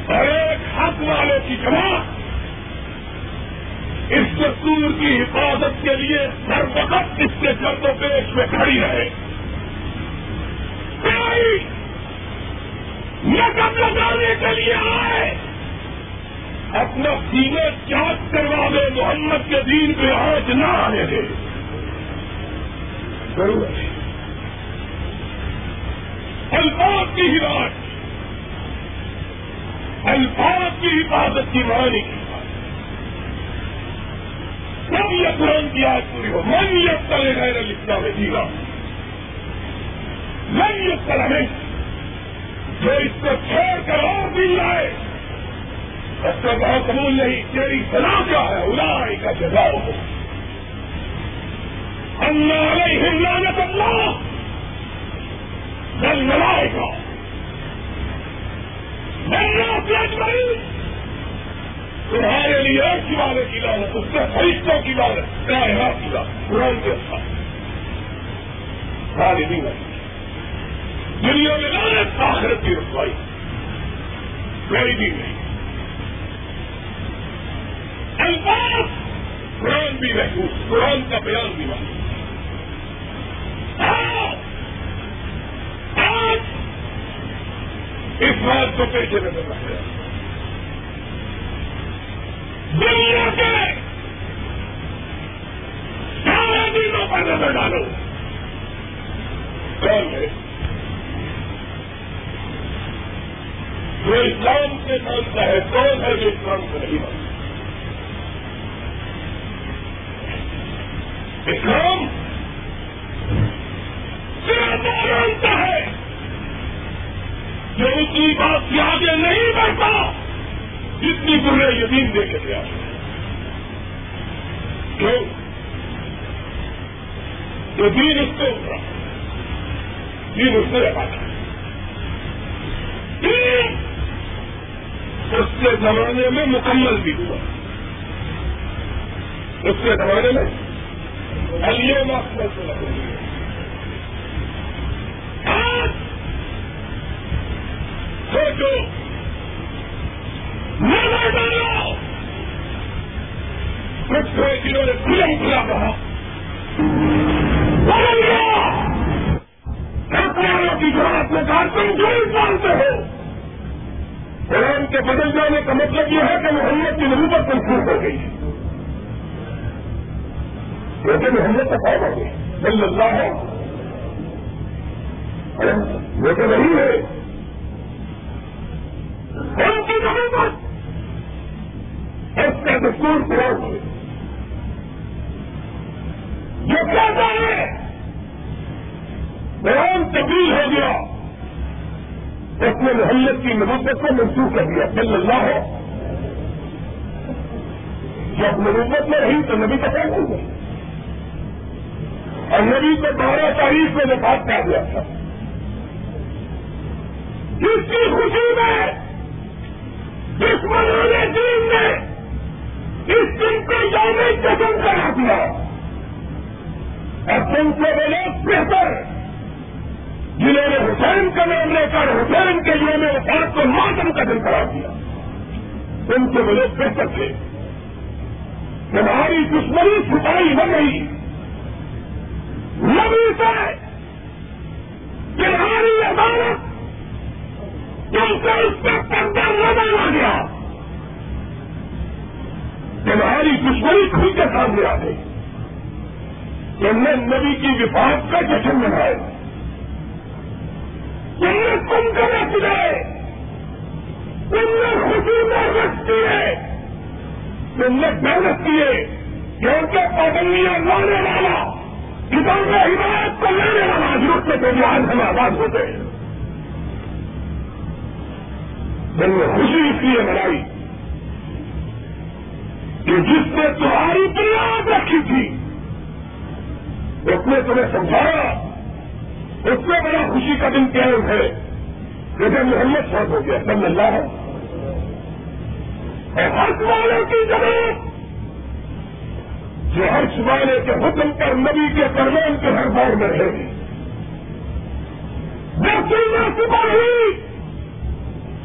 اور ایک حق والوں کی جماعت اس دستور کی حفاظت کے لیے ہر وقت اس کے چرد و پیش میں کھڑی رہے۔ کوئی نقب لگانے کے لیے آئے۔ اپنا سینے چاک کروا دے، محمد کے دین پہ آج نہ آنے دے۔ ضرورت ہے۔ الفاظ کی ہدایت۔ الفاظ کی حفاظت کی معنی۔ کی تب یہ قرآن کی آج پوری ہو۔ من یہ چلے گئے لکھنا میں جیوا من یہ طرح جو اس کو چھوڑ کر اور دل لائے، اس کا بہت قبول نہیں، تیری سنا کیا ہے؟ اڑائی کا جزاؤ ہو۔ اللہ علیہ لعنت اللہ۔ بل ملائے گا تمہارے لیے ایک کی والے کی لانت اس سے فرشتوں کی لانت کائنات کی لانت قرآن کے ساتھ ساری نہیں دنیا میں لانت آخرت کی رسوائی۔ کوئی بھی نہیں۔ الفاظ قرآن بھی محفوظ، قرآن کا بیان بھی محفوظ۔ آج اس بات کو پیچھے نظر رکھا دنیا کے سارے دنوں پر نظر ڈالو۔ کون ہے؟ جو اسلام سے مانتا ہے، کون ہے جو اسلام کو نہیں مانتا؟ اسلام صرف مانتا ہے جو اس کی بات سے آگے نہیں بڑھتا، جتنی برے یتیم دے کے گیا کیوں؟ تو دین اس کو اترا دین اس نے رکھا تھا اس کے زمانے میں مکمل بھی ہوا۔ اس کے زمانے میں علیہ ماسٹر سے آج سوچو نظر ڈالو کچھ کوئی جنہوں نے کھلم کھلا کہا ہتھیاروں کی جماعت میں کہا تم جو مانتے ہو قرآن کے بدل جانے کا مطلب یہ ہے کہ محمد کی نبوت کنفیوز ہو گئی۔ لیکن محمد تو کون ہو گئی صلی اللہ ہے۔ وہ تو نہیں ہے۔ ان کی نبوت۔ اس کا دستور قرآن ہے جو کہتا ہے۔ قرآن تبدیل ہو گیا۔ اس نے محمد کی نبوت کو منسوخ کر دیا، صلی اللہ ہے جب نبوت میں رہی تو نبی کا کیا گئی اور نبی کو بارہ تاریخ میں وفات کر دیا تھا۔ جس کی خوشی میں دشمنوں نے دین نے اس دن کو یوم جشن کرا دیا۔ اور تم سے وہ لوگ بہتر۔ جنہوں نے حسین کا نام لے کر حسین کے یوم وفات کو ماتم کا دن کرا دیا۔ تم سے وہ لوگ بہتر تھے؟ تمہاری دشمنی چھپائی نہ گئی۔ نبی سے تمہاری عدالت تم سے اس کا پردہ نہ بنا گیا۔ تمہاری دشمنی کھل کے سامنے آ گئی تم نے نبی کی وفات کا جشن منایا۔ تم نے تم کو رکھ گئے تم نے خوشی میں رکھ تم نے محنت کیے کیونکہ پابندیاں لانے والا، کتاب میں ہدایت کو لینے والا ضرورت سے تو آج ہم آباد ہوتے ہیں۔ تم نے خوشی اس لیے منائی کہ جس نے تمہاری بنیاد رکھی تھی، اس نے تمہیں سمجھایا۔ اس سے بڑا خوشی کا دن کیا ہے؟ کہ جب محمد صاحب ہو گیا، سب اللہ ہے۔ اور ہر والے کی ضرورت جو ہر والے کے حکم پر نبی کے درمیان کے ہر بار میں رہے گی میں سپاہی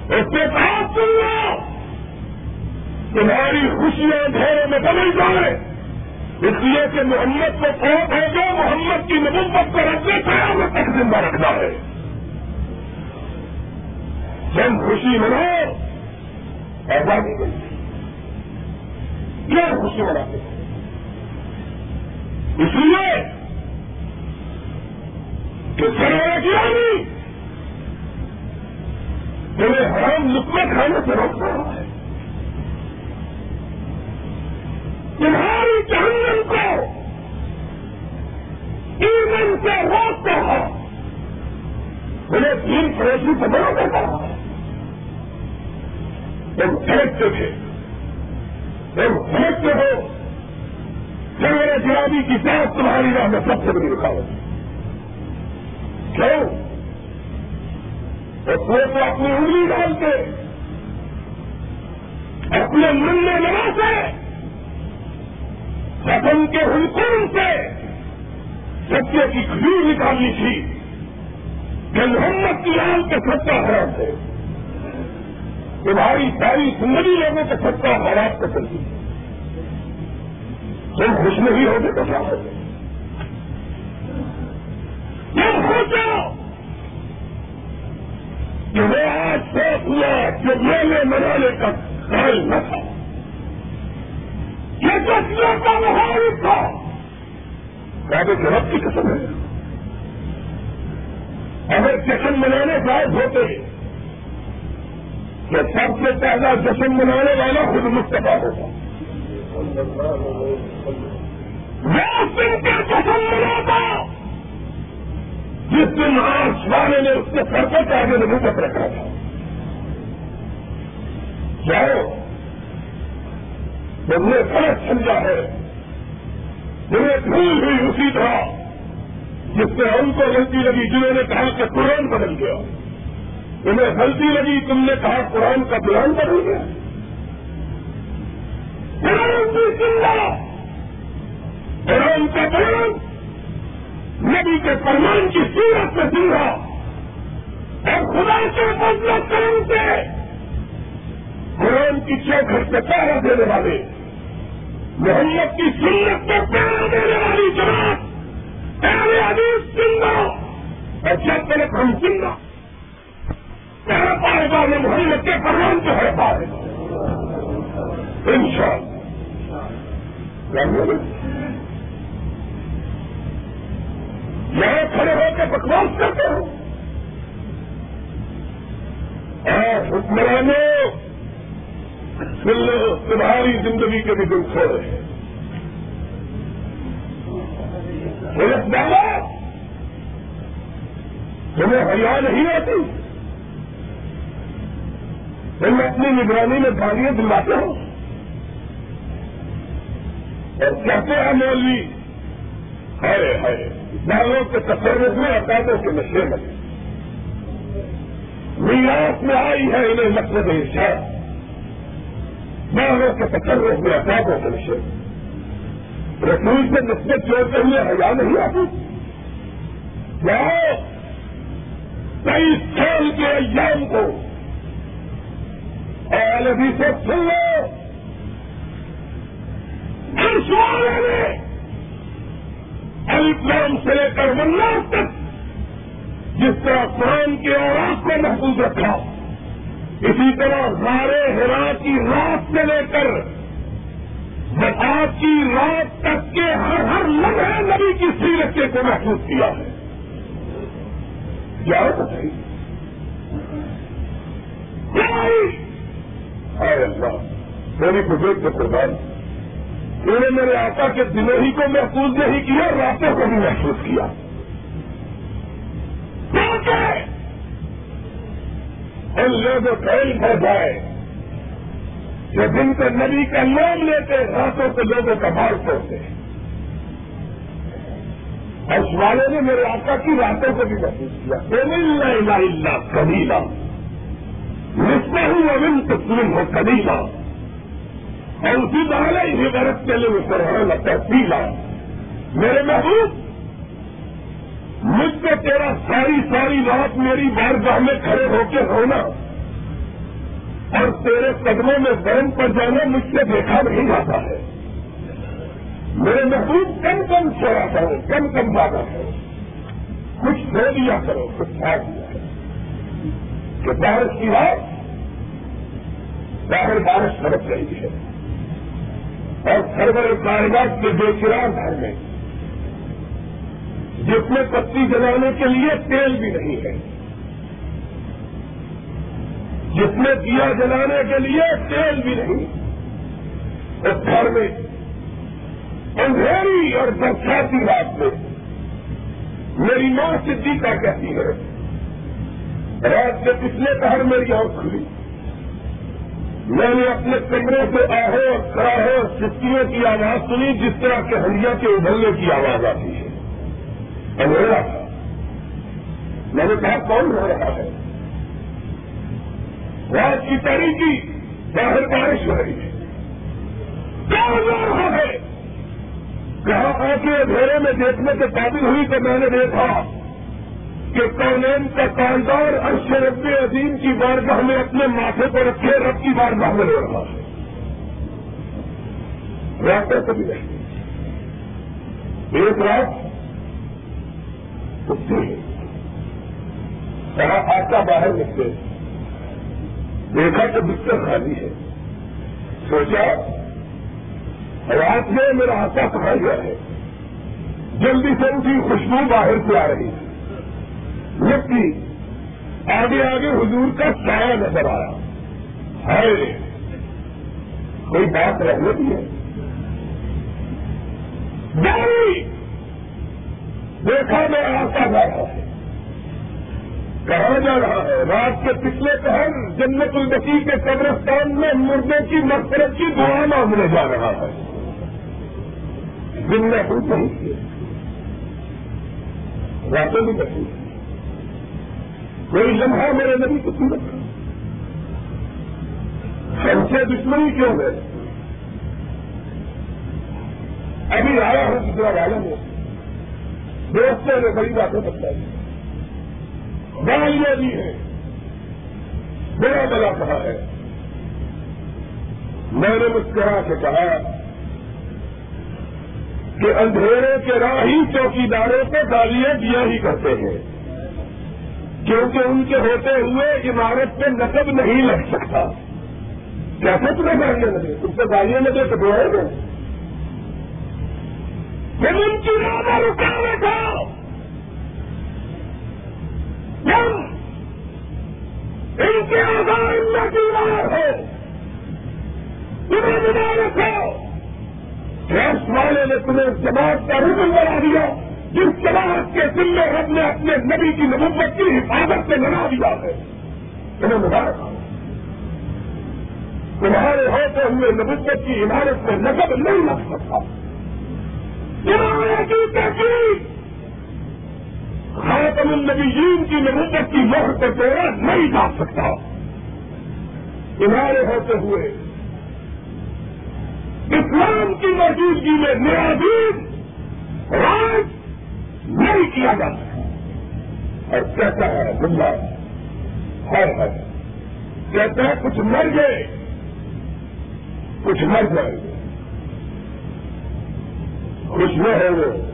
اس کے ساتھ سن لو تمہاری خوشیاں گھروں میں بدل جائے اس لیے کہ محمد کو فوٹ ہے جو محمد کی نبوت کو رکھنے قیامت تک زندہ رکھنا ہے۔ جب خوشی مناؤ، آزادی ملتی کیا خوشی مناتے اس لیے کہ سروے کیا نہیں تمہیں حرام لکمے کھانے سے روک ہے۔ تمہاری جہنم کو ایمن سے روکتا ہے۔ انہیں تین پڑوسی سے بڑا کرتا ہے۔ تم پھینکتے تھے۔ تم پھینکتے ہو۔ میرے جرابی کی طرف تمہاری راہ میں سب سے بڑی رکاوٹ کیوں؟ اس نے اپنی انگلی ڈال کے اپنے من میں لگا سے قدم کے حکم سے ستیہ کی کھجور نکالنی تھی کہ محمد کی آن کے سچا حرام ہے۔ تمہاری ساری زندگی لوگوں کے سچا حالات کو چلتی تم خوش نہیں ہوگے تو کیا ہوگے تم خوش ہو۔ کہ وہ آج سوچ ہوا کہ میلے منانے کا خیال نہ تھا۔ یہ کا محاورت تھا کہتے کہ رب کی قسم ہے۔ اگر جشن منانے جائز ہوتے تو سب سے پہلا جشن منانے والا خود مستفا ہوگا میں اس دن کا جشن مناتا جس دن آج والے نے اس کے سر پر چاہے نے مجھے رکھا تھا۔ جاؤ جب نے فرق سمجھا ہے، جنہیں بھول ہوئی اسی طرح، جس سے ہم کو غلطی لگی، جنہوں نے کہا کہ قرآن بدل گیا۔ انہیں غلطی لگی، تم نے کہا قرآن کا بیان بدل گیا۔ قرآن کی زندہ قرآن کا بیان نبی کے فرمان کی صورت میں زندہ اور خدا کے بدلا کرم سے قرآن کی چوکھٹ سے پہرا دینے والے محمد کی سنت کو پہرا دینے والی جماعت پہلے حدیث زندہ اور جب تک ہم زندہ۔ کہہ پائے گا میں محمد کے فرمان سے ہے پائے گا ان شاء اللہ یعنی یہاں کھڑے ہو کے بکواس کرتے ہو۔ حکمرانوں! تمہاری زندگی کے بھی دل کھو رہے ہیں ڈالا تمہیں حیا نہیں آتی تم اپنی نگرانی میں گاڑیاں دلواتے ہو اور کہتے ہیں مولوی ہے ہے ڈالوں کے تصرف میں اکادوں کے نشے میں میراث میں آئی ہے انہیں مقصد ارشاد ڈالوں کے تصرف میں اکادوں کے نشے میں رسول سے نسبت چھوڑتے ہوئے حیا نہیں آتی۔ جاؤ کئی سال کے ایام کو اور ابھی سے سن لو۔ نے الفلام سے لے کر منا تک، جس طرح قرآن کے اوراق کو محفوظ رکھا۔ اسی طرح ہمارے ہرا کی رات سے لے کر آج کی رات تک کے ہر ہر لمحے نبی کی سیرت کو محسوس کیا ہے۔ کیا اللہ، میری بزرگ کے پردان انہوں نے میرے آقا کے دنوں ہی کو محفوظ نہیں کیا، راتوں کو بھی محسوس کیا۔ ان لوگوں کو ہو جائے۔ جو دن کو نبی کا نام لیتے، راتوں کے لوگوں کا بال توڑتے اس والے نے میرے آقا کی راتوں کو بھی محسوس کیا۔ اللہ اللہ کبیلا رشتے ہوں ابن تسلیم ہو کبیلا اور اسی بہانے ہی برت کے لیے سرحد تحصیلا میرے محبوب مجھ سے تیرا ساری ساری رات میری بارگاہ میں کھڑے ہو کے ہونا اور تیرے قدموں میں بین پر جانا مجھ سے دیکھا نہیں جاتا ہے۔ میرے محبوب کم کم سویا کرو، کم کم زیادہ کرو۔ کچھ دے دیا کرو، کچھ کھا دیا کرو۔ کہ بارش کی بات باہر بارش سڑک رہی ہے اور سرور کاروبار کے بے چراغ گھر میں جس میں پتی جلانے کے لیے تیل بھی نہیں ہے۔ جس میں دیا جلانے کے لیے تیل بھی نہیں۔ اس گھر میں اندھیری اور برساتی رات میں میری ماں صدیقہ کہتی ہے، رات کے پچھلے پہر میری آنکھ کھلی۔ میں نے اپنے کمرے سے آہو اور کراہو اور چٹکیوں کی آواز سنی، جس طرح کے ہنڈیا کے ابلنے کی آواز آتی ہے۔ اندھیرا تھا میں نے کہا، کون ہو رہا ہے؟ رات کی تاریخی باہر بارش ہو رہی ہے۔ کون ہو رہا ہے؟ کہاں آ کے اندھیرے میں دیکھنے کے قابل ہوئی تو میں نے دیکھا کہ کونین کا کاندار ارش رب عظیم کی بارگاہ میں اپنے ماتھے پر رکھے رب کی بارگاہ میں لے رہا ہے۔ راتیں کبھی نہیں ایک رات کہا آتا باہر نکلے۔ دیکھا تو بستر خالی ہے۔ سوچا، رات میں میرا آتا کہا گیا ہے؟ جلدی سے اسی خوشبو باہر سے آ رہی ہے۔ آگے آگے حضور کا سایہ نظر آیا۔ ہے کوئی بات رہنے کی ہے۔ دیکھا میں آتا جا رہا ہے۔ کہا جا رہا ہے؟ رات کے پچھلے پہر جنت البسی کے قبرستان میں مردے کی مقصد کی دعا مانگنے جا رہا ہے۔ دن میں ہم پہنچ راتوں بھی بچی کوئی لمحہ میرے نبی کو سورت ہم سے دشمنی کیوں ہے؟ ابھی آیا ہوں دوسرا والا میں۔ دوستوں نے بڑی باتیں بتائی گالیاں بھی ہیں بڑا بلا کہا ہے۔ میں نے مسکرا کے کہا کہ اندھیرے کے راہی چوکی داروں کو گالیاں دیا ہی کرتے ہیں۔ کیونکہ ان کے ہوتے ہوئے عمارت پہ نقب نہیں لگ سکتا۔ کیسے تمہیں گالیاں لگے تم سے گالیاں لگے تو بوائے جب ان کی راہ رکاوٹ ہو ان کے آزاد اللہ کی ہو۔ تمہیں بنا رکھو۔ گیس والے نے تمہیں جماعت کا رکن بنا دیا، جس جماعت کے دل میں رب نے اپنے نبی کی نبت کی حفاظت سے لگا دیا ہے۔ تمہیں مبارک تمہارے ہوتے ہوئے نبت کی عمارت میں نقب نہیں لگ سکتا۔ خاتم النبیین کی نبوت کی مہر پر توڑا نہیں جا سکتا۔ تمہارے ہوتے ہوئے اسلام کی موجودگی میں نیازین راج نہیں کیا جا سکتا۔ اور کہتا ہے بندہ ہر ہے کہتا ہے کچھ مر گئے، کچھ مر جائیں گے۔ خوش ہو وہ۔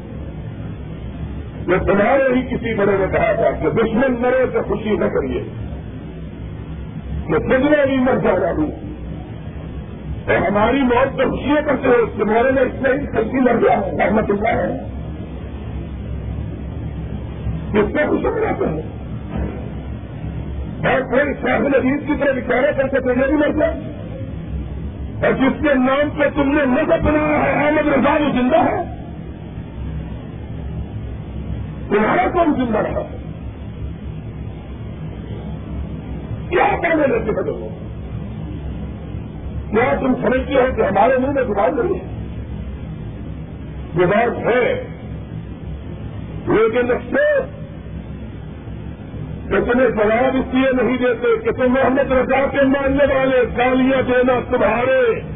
یہ تمہارے ہی کسی بڑے نے کہا تھا کہ دشمن مرے تو خوشی نہ کریے۔ کہ کتنے بھی مر جانا دوں اور ہماری موت تو خوشی کرتے ہو، تمہارے میں اس میں ہی خلقی مر گیا ہے، رحمت اللہ ہے۔ کس سے خوشی مناتے ہیں اور پھر شاہل عزیز کی طرح بچارے کر کے پہلے بھی مر جائے۔ اور جس کے نام پہ تم نے مذہب بنایا ہے، احمد رضا وہ زندہ ہے۔ تمہارا کون زندہ رہا ہے۔ کیا کہنے لیتے ہیں لوگوں کیا تم سمجھتے ہو کہ ہمارے منہ میں زبان نہیں ہے؟ زبان ہے۔ لیکن افسوس کہ تمہیں جواب اس لیے نہیں دیتے کہ تم محمد رضا کے ماننے والے گالیاں دینا تمہارے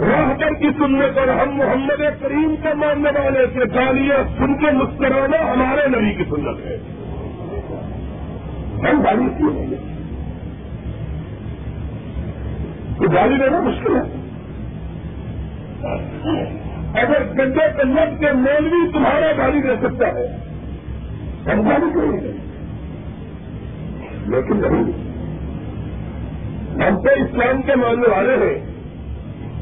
راہ پر کی سننے پر ہم محمد کریم کے ماننے والے کہ گالیاں سن کے مسکرانا ہمارے نبی کی سنت ہے۔ ہم گالی کیوں نہیں تو گالی دینا مشکل ہے۔ اگر گڈے کنجب کے مولوی تمہارا گالی دے سکتا ہے، ہم گالی کیوں نہیں لیکن نہیں۔ ہم تو اسلام کے ماننے والے ہیں۔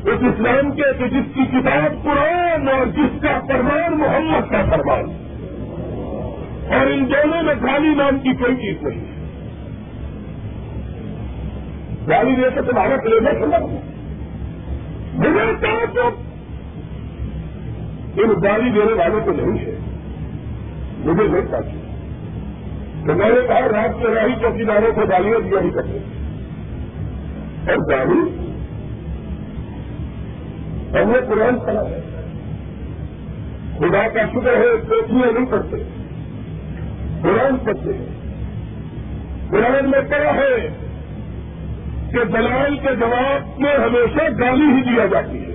اس اسلام کے کہ جس کی کتاب قرآن اور جس کا فرمان محمد کا فرمان۔ اور ان دونوں میں گالی نام کی کوئی چیز نہیں۔ ہے گالی دے کے تمہارا پلیبر سمجھ مجھے تعصب ان گالی دینے والوں کو نہیں ہے۔ مجھے نہیں چاہیے تو میں نے کہا رات کے راہی چوکیداروں کو گالیاں دیا ہی کرتے اور گاڑی ہم نے قرآن پڑھا ہے۔ خدا کا شکر ہے چوکیاں نہیں پڑھتے۔ قرآن پڑھتے ہیں۔ قرآن میں پڑھا ہے کہ دلال کے جواب میں ہمیشہ گالی ہی دیا جاتی ہے۔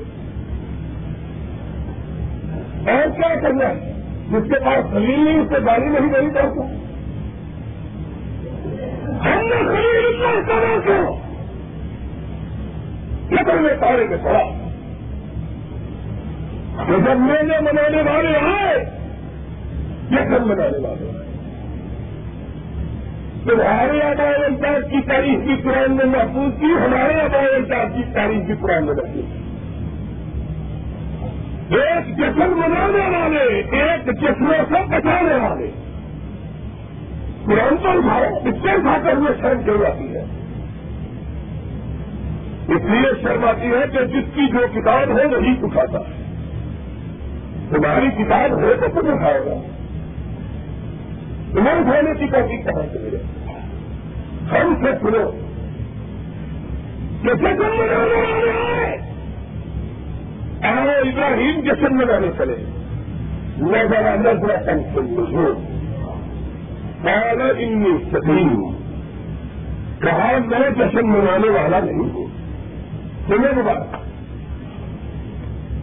اور کیا کرنا ہے؟ جس کے پاس خلیل نہیں، اس سے گالی نہیں دینی چاہتا۔ ہم نے خلیل اتنا کرا کیا سارے میں پڑا تو جب میں نے منانے والے آئے، یہ سب منانے والے آئے۔ تمہارے آبائی انتاز کی تاریخ کی قرآن میں محفوظ کی ہمارے آبائی انتاز کی تاریخ کی قرآن میں محفوظ کی ایک جشن منانے والے، ایک جشنوں سے بچانے والے۔ قرآن تو ہمارے پچھلے کر میں شرم چل جاتی ہے۔ اس لیے شرم آتی ہے کہ جس کی جو کتاب ہے، وہی اٹھاتا ہے۔ تمہاری کتاب ہے تو تمہیں اٹھائے گا۔ تمہیں اٹھانے کی کوشش کہاں سے ملے ہم سے سنو جیسے تم منانے والے آئے ابراہیم جشن منانے چلے۔ نظر نظر کنسل پہلے ان سدیم کہا، میں جشن منانے والا نہیں ہوں۔ سنیں بات۔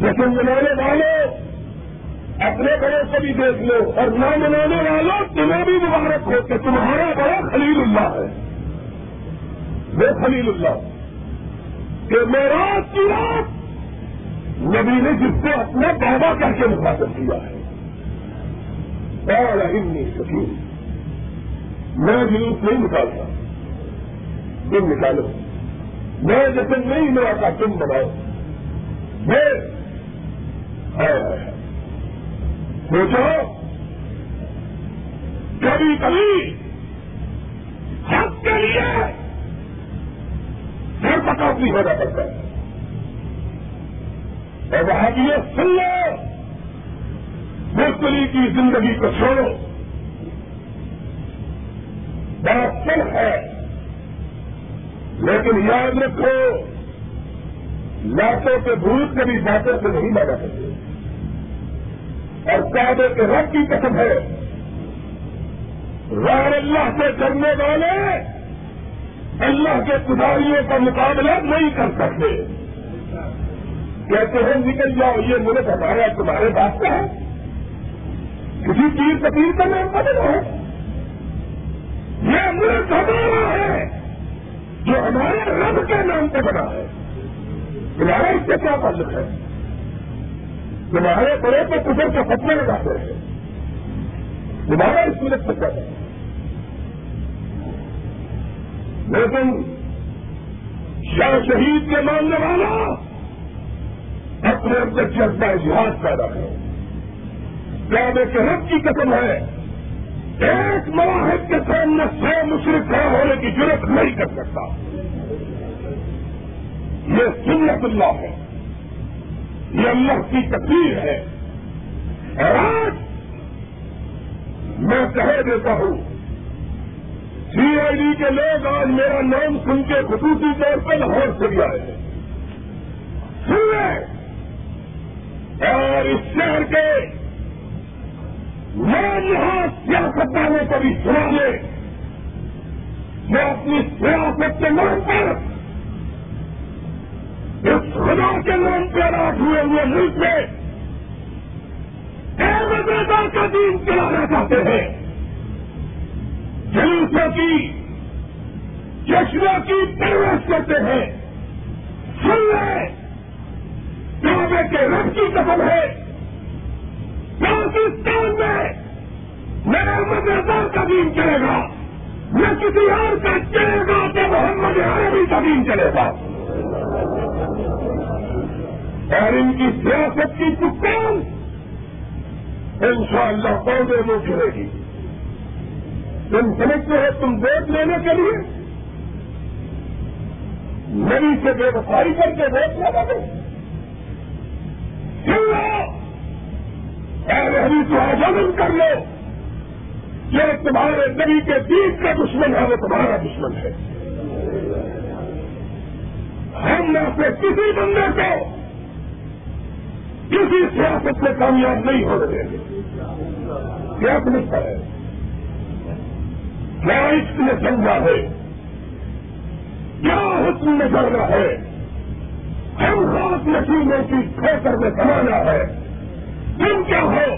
جشن منانے والوں اپنے بڑوں کو بھی دیکھ لو اور نہ منانے والوں تمہیں بھی مبارک ہو کہ تمہارا بڑا خلیل اللہ ہے۔ وہ خلیل اللہ۔ کہ میرا کی رات نبی نے جس سے اپنا دعویٰ کر کے مخاطب کیا ہے۔ اور انی سکیم میں جلوس نہیں نکالتا۔ تم نکالو۔ میں جیسے نہیں ملا تم بناؤ۔ میں سوچو۔ کبھی کبھی حق کے لیے سر پکاؤ ہونا پڑتا ہے۔ اور وہاں بھی سن لو۔ مستری کی زندگی کو چھوڑو۔ بڑا سن ہے۔ لیکن یاد رکھو، لاتوں کے بھوت کبھی باتوں سے نہیں مانا سکتے۔ اور کعبے کے رب کی قسم ہے۔ غیر اللہ سے کرنے والے اللہ کے کداریوں کا مقابلہ نہیں کر سکتے۔ کہتے ہیں، نکل جاؤ، یہ ملک ہمارا تمہارے بات کا ہے۔ کسی چیز تقریر کا نام بدل ہے یہ ملک ہمارا ہے، جو ہمارے رب کے نام پہ بنا ہے۔ تمہارا اس سے کیا تعلق ہے؟ تمہارے بڑے تو کچھ کے فتنے لگاتے ہیں تمہارا اس ملک سے کیا ہے لیکن شاہ شہید کے ماننے والا اپنے اندر جذبہ جہاز پیدا کرو کیا کے رب کی قسم ہے؟ ایک مواحد کے سامنے سو مشرق کھڑا ہونے کی ضرورت نہیں کر سکتا۔ یہ سنت اللہ ہے۔ یہ اللہ کی تقریر ہے۔ اور آج میں کہہ دیتا ہوں سی آئی ڈی کے لوگ آج میرا نام سن کے خصوصی طور پر لاہور سے بھی آئے ہیں۔ سن لیں۔ اور اس شہر کے میں یہاں سیاست دانوں کو بھی سنا لے میں اپنی سیاست کے نام پر اس خدا کے نام پہ راج ہوئے ہوئے ملک میں ایک کا دین چلانا چاہتے ہیں۔ جلوسوں کی، جشنوں کی پروس کرتے ہیں۔ سن لیں، کعبے کے رب کی قسم ہے۔ پاکستان میں میرا مدرسہ کا دین چلے گا۔ نہ کسی اور کا چلے گا تو محمد عربی کا دین چلے گا۔ اور ان کی سیاست کی دکان ان شاء اللہ پودے میں چلے گی۔ تم سمجھتے ہو تم ووٹ لینے کے لیے؟ نبی سے بے وفائی کر کے ووٹ لگا دو لو اے رہی تو آزاد کر لو۔ یہ تمہارے نبی کے دین کا دشمن ہے، وہ تمہارا دشمن ہے۔ ہم میں سے کسی بندے کو کسی سیاست میں کامیاب نہیں ہونے دیں گے کیا سمجھتا ہے؟ کیا عشق نے سمجھا ہے؟ کیا حسن میں کرنا ہے؟ ہم خاص نشیلوں کی کھوکر میں کمانا ہے۔ تم کیا ہو؟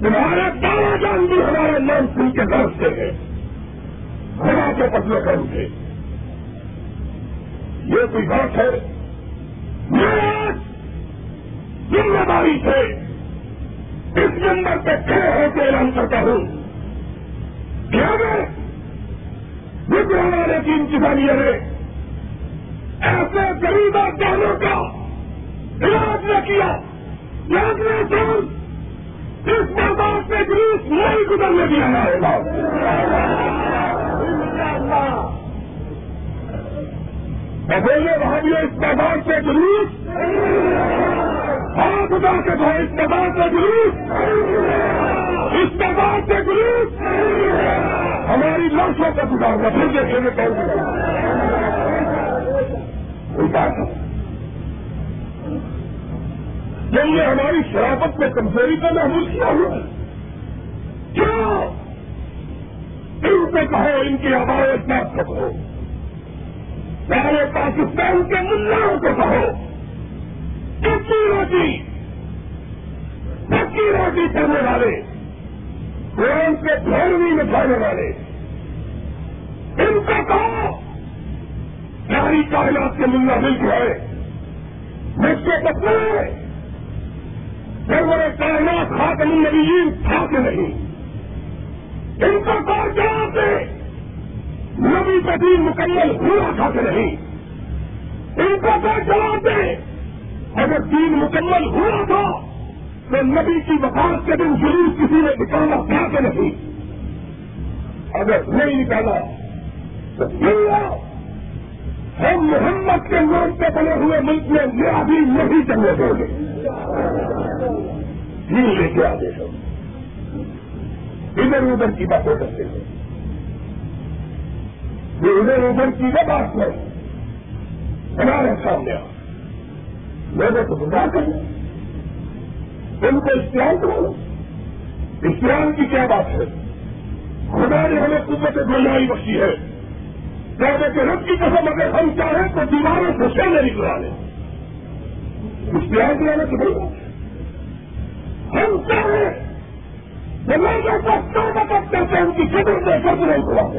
تمہارا دادا جان بھی ہمارے نام سن کے درستے ہیں خدا کے پتلے کروں گے یہ کوئی بات ہے؟ میں ذمہ داری سے اس نمبر پہ کھڑے ہو کے اعلان کرتا ہوں کیا میں والے کی انتظامیہ نے ایسے غریب جانوں کا علاج نہ کیا، یاد میں سال اس میدان سے گریس نہیں گزرنے دیا ہے بولے وہاں بھی اس میدان سے گریس ہاں خدا کے تو اس میدان سے گریس اس سے گریس ہماری لڑکوں کا گزارنا۔ پھر دیکھیں گے کون کوئی بات ہے یعنی یہ ہماری شرافت میں کمزوری کا محسوس کیا ہوا؟ کیا؟ ان سے کہو، ان کی آواز بات کو کہو پاکستان کے ملاؤں کو کہو۔ کچی روٹی پکی روٹی کرنے والے۔ قرآن سے بھیروی میں جانے والے۔ ان کو کہو۔ ساری کائنات کے ملا مل گئے مجھ سے بتائے سرور کائنات خاتم النبیین تھا کہ نہیں۔ ان کا کار جواب دے نبی کا مکمل ہوا تھا کہ نہیں۔ ان کا کار جواب دے اگر دین مکمل ہوا تھا تو نبی کی وفات کے دن ضرور کسی نے نکالنا تھا کہ نہیں؟ اگر نہیں نکالا، تو ہم محمد کے نام پہ بنے ہوئے ملک میں یہ ابھی نہیں چلنے دیں گے۔ دین لے کے آگے سب ادھر ادھر کی باتیں کرتے ہیں۔ یہ ادھر ادھر کی وہ بات ہے ہمارے سامنے میں نے تو بتا کر ان کو استعمال کرو استعمال کی کیا بات ہے؟ خدا نے ہمیں قوت گولیائی بخشی ہے۔ کہتے کہ رب کی قسم، اگر ہم چاہیں تو دیواروں سے سینے نکلا لیں۔ استعمال کرانے کی بڑی بات ہے ہم چاہیں لوگوں کو مدد کرتے ان کی فکر میں سب نہیں کھلاتے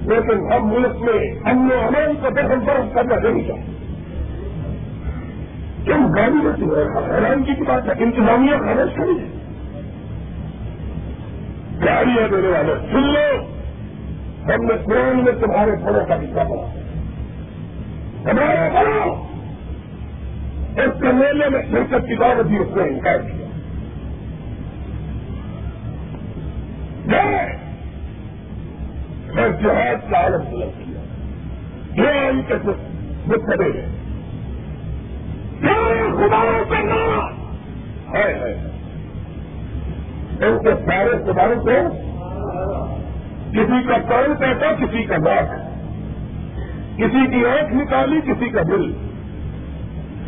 لیکن ہم ملک میں ہم نے امین کو دہل برف کرنا نہیں چاہتے۔ کیوں گاڑی میں حیرانگی کی بات ہے، انتظامیہ خرچ کری ہے؟ گاڑیاں دینے والے، سن لو، ہم نے قرآن میں تمہارے بڑوں کا حصہ پڑا ہمارے بڑوں اس کے میلے میں شرکت کی دعوت بھی اس نے انکار کیا۔ میں جہاز کا عالم طلب کیا۔ یہ ان کے مقدے ہیں خدا کا نام ہے۔ ان کے سارے خداؤں کو کسی کا کون کہتا کسی کا بات کسی کی آنکھ نکالی کسی کا دل۔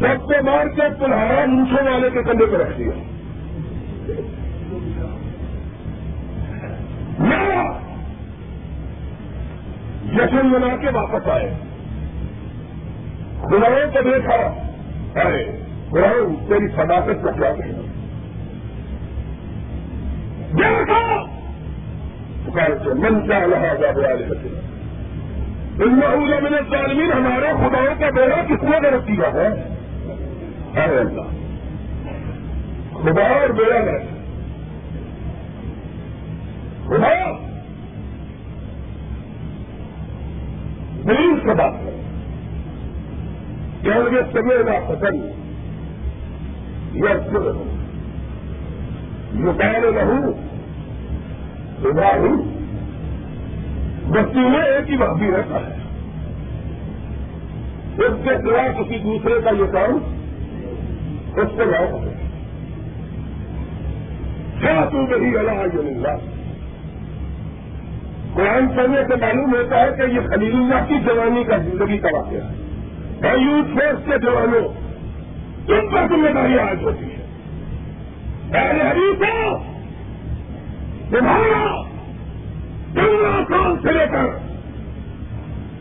سب کو مار کے پلہارا موچھوں والے کے کندھے پہ رکھ دیا۔ جشن منا کے واپس آئے۔ خداؤں کو دیکھا۔ ارے خداؤں تیری صداقت کا کیا کہنا۔ من کیا رہا جب والے ان میں نے ظالمین ہمارے خداؤں کا بیڑا کس نے غلط کیا ہے؟ ارے اللہ۔ خدا اور بیڑا ہے خدا۔ دلیل سے بات کریں سمے گا پسند۔ یا مکان رہوں ہوں بستی میں ایک ہی بات بھی رہتا ہے۔ اس کے سوا کسی دوسرے کا یہ کام اس سے گاؤں کیا تو نہیں اللہ۔ قرآن پڑھنے سے معلوم ہوتا ہے کہ یہ خلیل اللہ کی جوانی کا زندگی کا واقعہ ہے۔ اور یوتھ فورس کے جوانوں ان پر ذمہ داری آج ہوتی ہے تمہارا پندرہ سال سے لے کر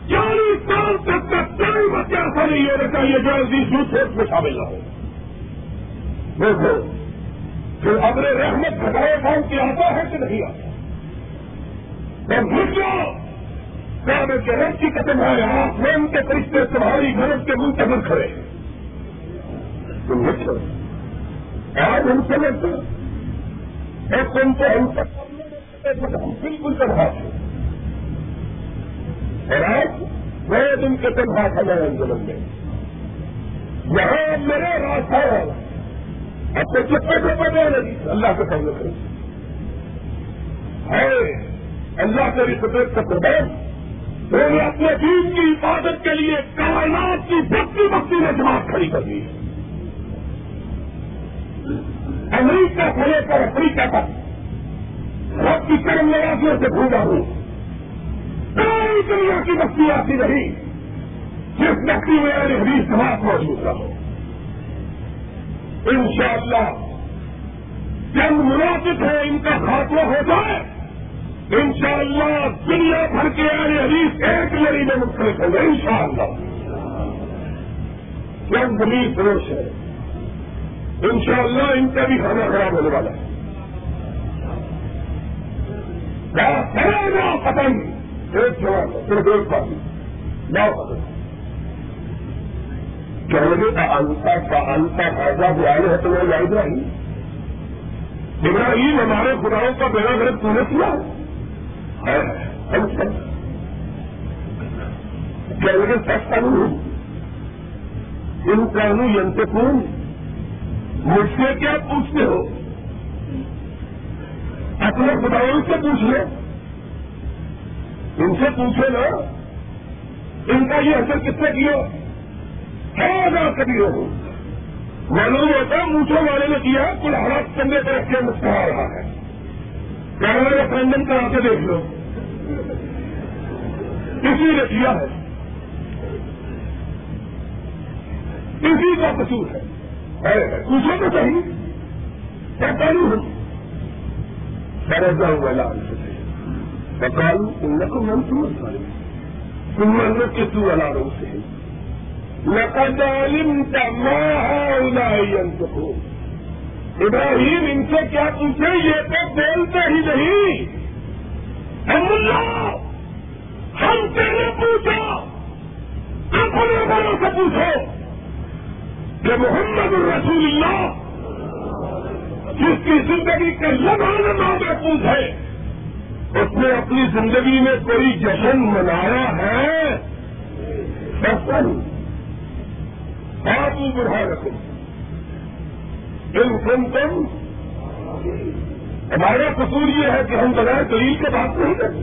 چالیس سال تک کا کوئی بچہ ایسا نہیں ہونا چاہیے جو عزیز یوتھ فورس میں شامل نہ ہو۔ دیکھو پھر اپنے رحمت گھٹائے کام کی آتا ہے کہ نہیں آتا میں ان کے رب کی قدم ہے آسمان کے فرشتے تمہاری گھرت کے منہ منتظر کھڑے۔ تم لکھو آج ہم سمجھتے ہیں تم کو ہم سب ہم بالکل تنہا تھے اور آج میں تم کے تنہا تھا میرے اندر میں یہاں میرے راستہ اب تو چپے چپے دے رہی اللہ کے سامنے کریں ہے اللہ کے قدرت کا پردیش انہوں نے اپنے دین کی حفاظت کے لیے کائنات کی بکتی بکتی میں جماعت کھڑی کر دی۔ امریکہ سے لے کر افریقہ تک رب کی کرم نوازیوں سے بھولا ہوں۔ ساری دنیا کی بستی آتی رہی جس بستی میں میرے حدیث جماعت موجود رہا ہو۔ ان شاء اللہ جنگ مناسب ہے، ان کا خاتمہ ہو جائے۔ ان شاء اللہ دنیا بھر کے آئے حدیث ایک لڑی میں مختلف ہوگا ان شاء اللہ جب زمین فروش ہے؟ ان شاء اللہ ان کا بھی کھانا خراب ہونے والا ہے۔ پتنگ ایک جواب صرف ایک بات۔ نو پتنگ کیا کا انتا کا انتا فائدہ بھی آئے ہیں تو وہ یاد نہیں ابراہیم ہمارے خداؤں کا بیڑا غلط تو نے کیا سستا نہیں ان قانون ینتقون مجھ سے کیا پوچھتے ہو؟ اپنے خداؤں سے پوچھ لو۔ ان سے پوچھے نا، ان کا یہ اثر کس نے کیا؟ ہے کبھی ہو۔ معلوم ہوتا مونچھوں والے نے کیا، کل حالات کرنے پر رکھ کے مسکرا رہا ہے۔ یعنی کہنا ریفرنڈم کرا کے دیکھ لو۔ کسی نے کیا ہے؟ کسی کا قصور ہے۔ پوچھو تو صحیح۔ کہتا نہیں ہوں۔ ہوا لال سے بکال ان کو من سمجھ تم من کے تو والا رو سے لقد علمت ما هؤلاء ہو ابراہیم ان سے کیا پوچھے؟ یہ تو بولتے ہی نہیں۔ ہم اللہ ہم تیرے پوچھو۔ اپنے بڑوں سے پوچھو۔ کہ محمد الرسول اللہ، جس کی زندگی کے لگانے محفوظ ہے، اس نے اپنی زندگی میں کوئی جشن منایا ہے؟ آپ بڑھا رکھو۔ ان تم تم۔ ہمارا قصور یہ ہے کہ ہم بغیر دلیل کے بات نہیں کرتے۔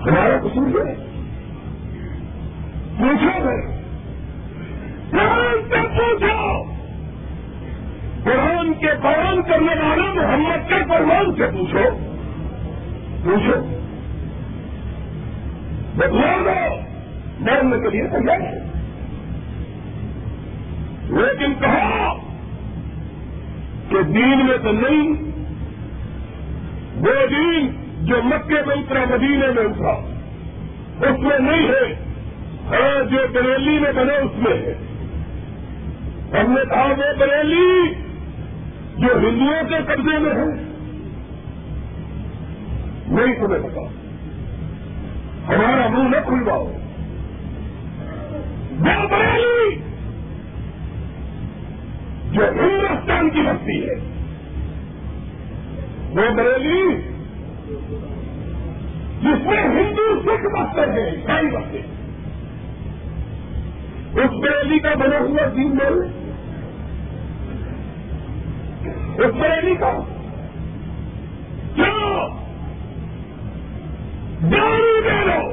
ہمارا قصور یہ ہے۔ پوچھو قرآن سے پوچھو۔ قرآن کے بیان کرنے والے محمد کے فرمان سے پوچھو۔ پوچھو۔ بدلا دو مرنے کے لیے تیار ہے لیکن کہا کہ دین میں تو نہیں، وہ دین جو مکے میں اترا مدینے میں اترا، اس میں نہیں ہے۔ ہاں جو بریلی میں بنے اس میں ہے۔ ہم نے کہا وہ بریلی جو ہندوؤں کے قبضے میں ہے۔ نہیں تمہیں پتا۔ ہمارا منہ نہ کھلواؤ۔ وہ بریلی جو ہندوستان کی بستی ہے۔ وہ بریلی، جس میں ہندو سکھ بستے ہیں عیسائی بستے اس بریلی کا بنا ہوا دین مل اس بریلی کا کیا داری دے لو